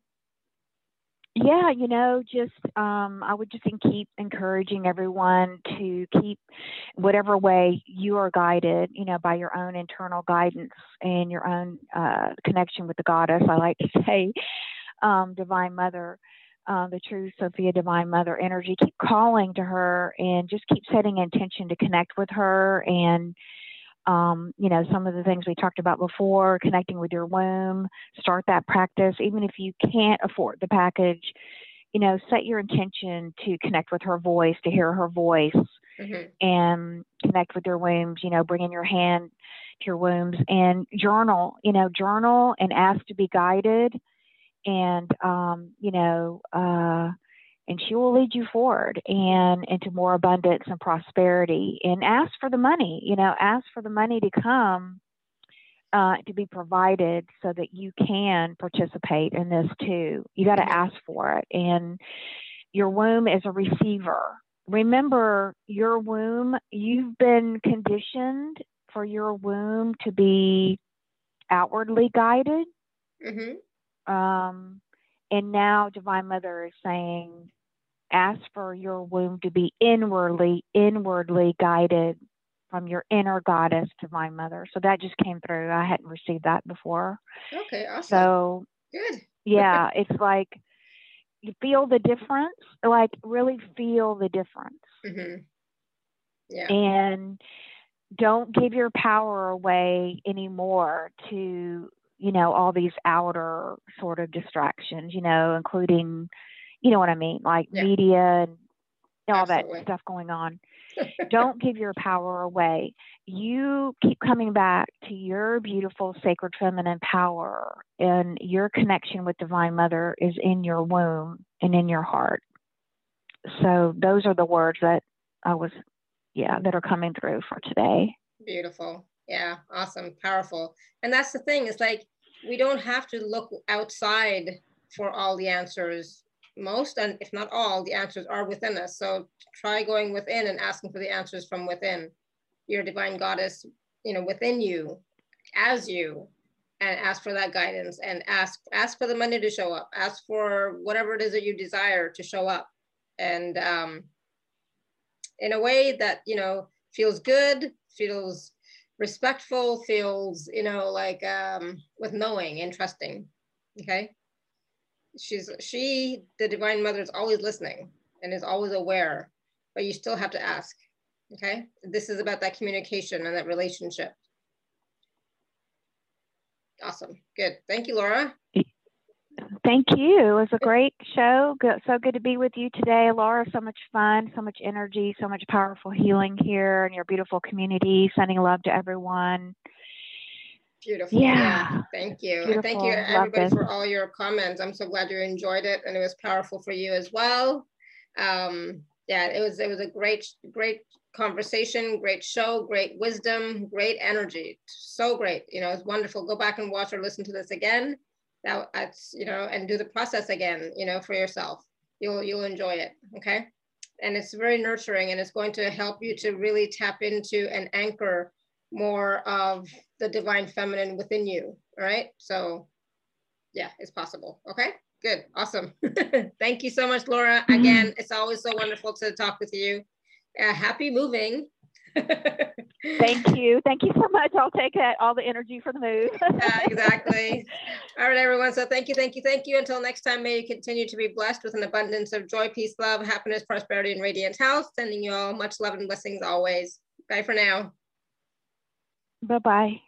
yeah, you know, just um, I would just keep encouraging everyone to keep whatever way you are guided, you know, by your own internal guidance and your own uh, connection with the goddess. I like to say, um, Divine Mother, uh, the true Sophia Divine Mother energy. Keep calling to her and just keep setting intention to connect with her and um, you know, some of the things we talked about before, connecting with your womb, start that practice. Even if you can't afford the package, you know, set your intention to connect with her voice, to hear her voice, mm-hmm. and connect with your wombs. You know, bring in your hand to your wombs and journal. You know, journal and ask to be guided, and um, you know, uh, and she will lead you forward and into more abundance and prosperity and ask for the money you know ask for the money to come uh, to be provided so that you can participate in this too you got to mm-hmm. ask for it and your womb is a receiver remember your womb you've been conditioned for your womb to be outwardly guided mm-hmm. Um, and now Divine Mother is saying, ask for your womb to be inwardly, inwardly guided from your inner goddess, Divine Mother. So that just came through. I hadn't received that before. Okay, awesome. So good. yeah, it's like you feel the difference, like really feel the difference. Mm-hmm. Yeah. And don't give your power away anymore to you know, all these outer sort of distractions, you know, including, you know what I mean, like yeah. media and all Absolutely. that stuff going on. Don't give your power away. You keep coming back to your beautiful sacred feminine power, and your connection with Divine Mother is in your womb and in your heart. So, those are the words that I was, yeah, that are coming through for today. Beautiful. Yeah, awesome, powerful. And that's the thing, is like we don't have to look outside for all the answers. Most, and if not all, the answers are within us. So try going within and asking for the answers from within. Your divine goddess, you know, within you, as you, and ask for that guidance and ask ask for the money to show up. Ask for whatever it is that you desire to show up, and um, in a way that you know feels good, feels respectful feels you know like um with knowing and trusting okay? She's she the divine mother is always listening and is always aware but you still have to ask okay? This is about that communication and that relationship. Awesome. Good. Thank you laura Thank you. It was a great show. So good to be with you today, Laura. So much fun, so much energy, so much powerful healing here in your beautiful community. Sending love to everyone. Beautiful. Yeah. yeah. Thank you. Beautiful. And thank you everybody for all your comments. I'm so glad you enjoyed it and it was powerful for you as well. Um, yeah, it was it was a great, great conversation, great show, great wisdom, great energy. So great. You know, it's wonderful. Go back and watch or listen to this again that that's you know and do the process again you know for yourself. You'll you'll enjoy it okay? And it's very nurturing and it's going to help you to really tap into and anchor more of the divine feminine within you all right? So yeah it's possible okay? Good awesome. Thank you so much laura. Again it's always so wonderful to talk with you. Uh, happy moving Thank you. Thank you so much. I'll take that, all the energy for the move. yeah, exactly. All right, everyone. So thank you, thank you, thank you. Until next time, may you continue to be blessed with an abundance of joy, peace, love, happiness, prosperity, and radiant health. Sending you all much love and blessings always. Bye for now. Bye-bye.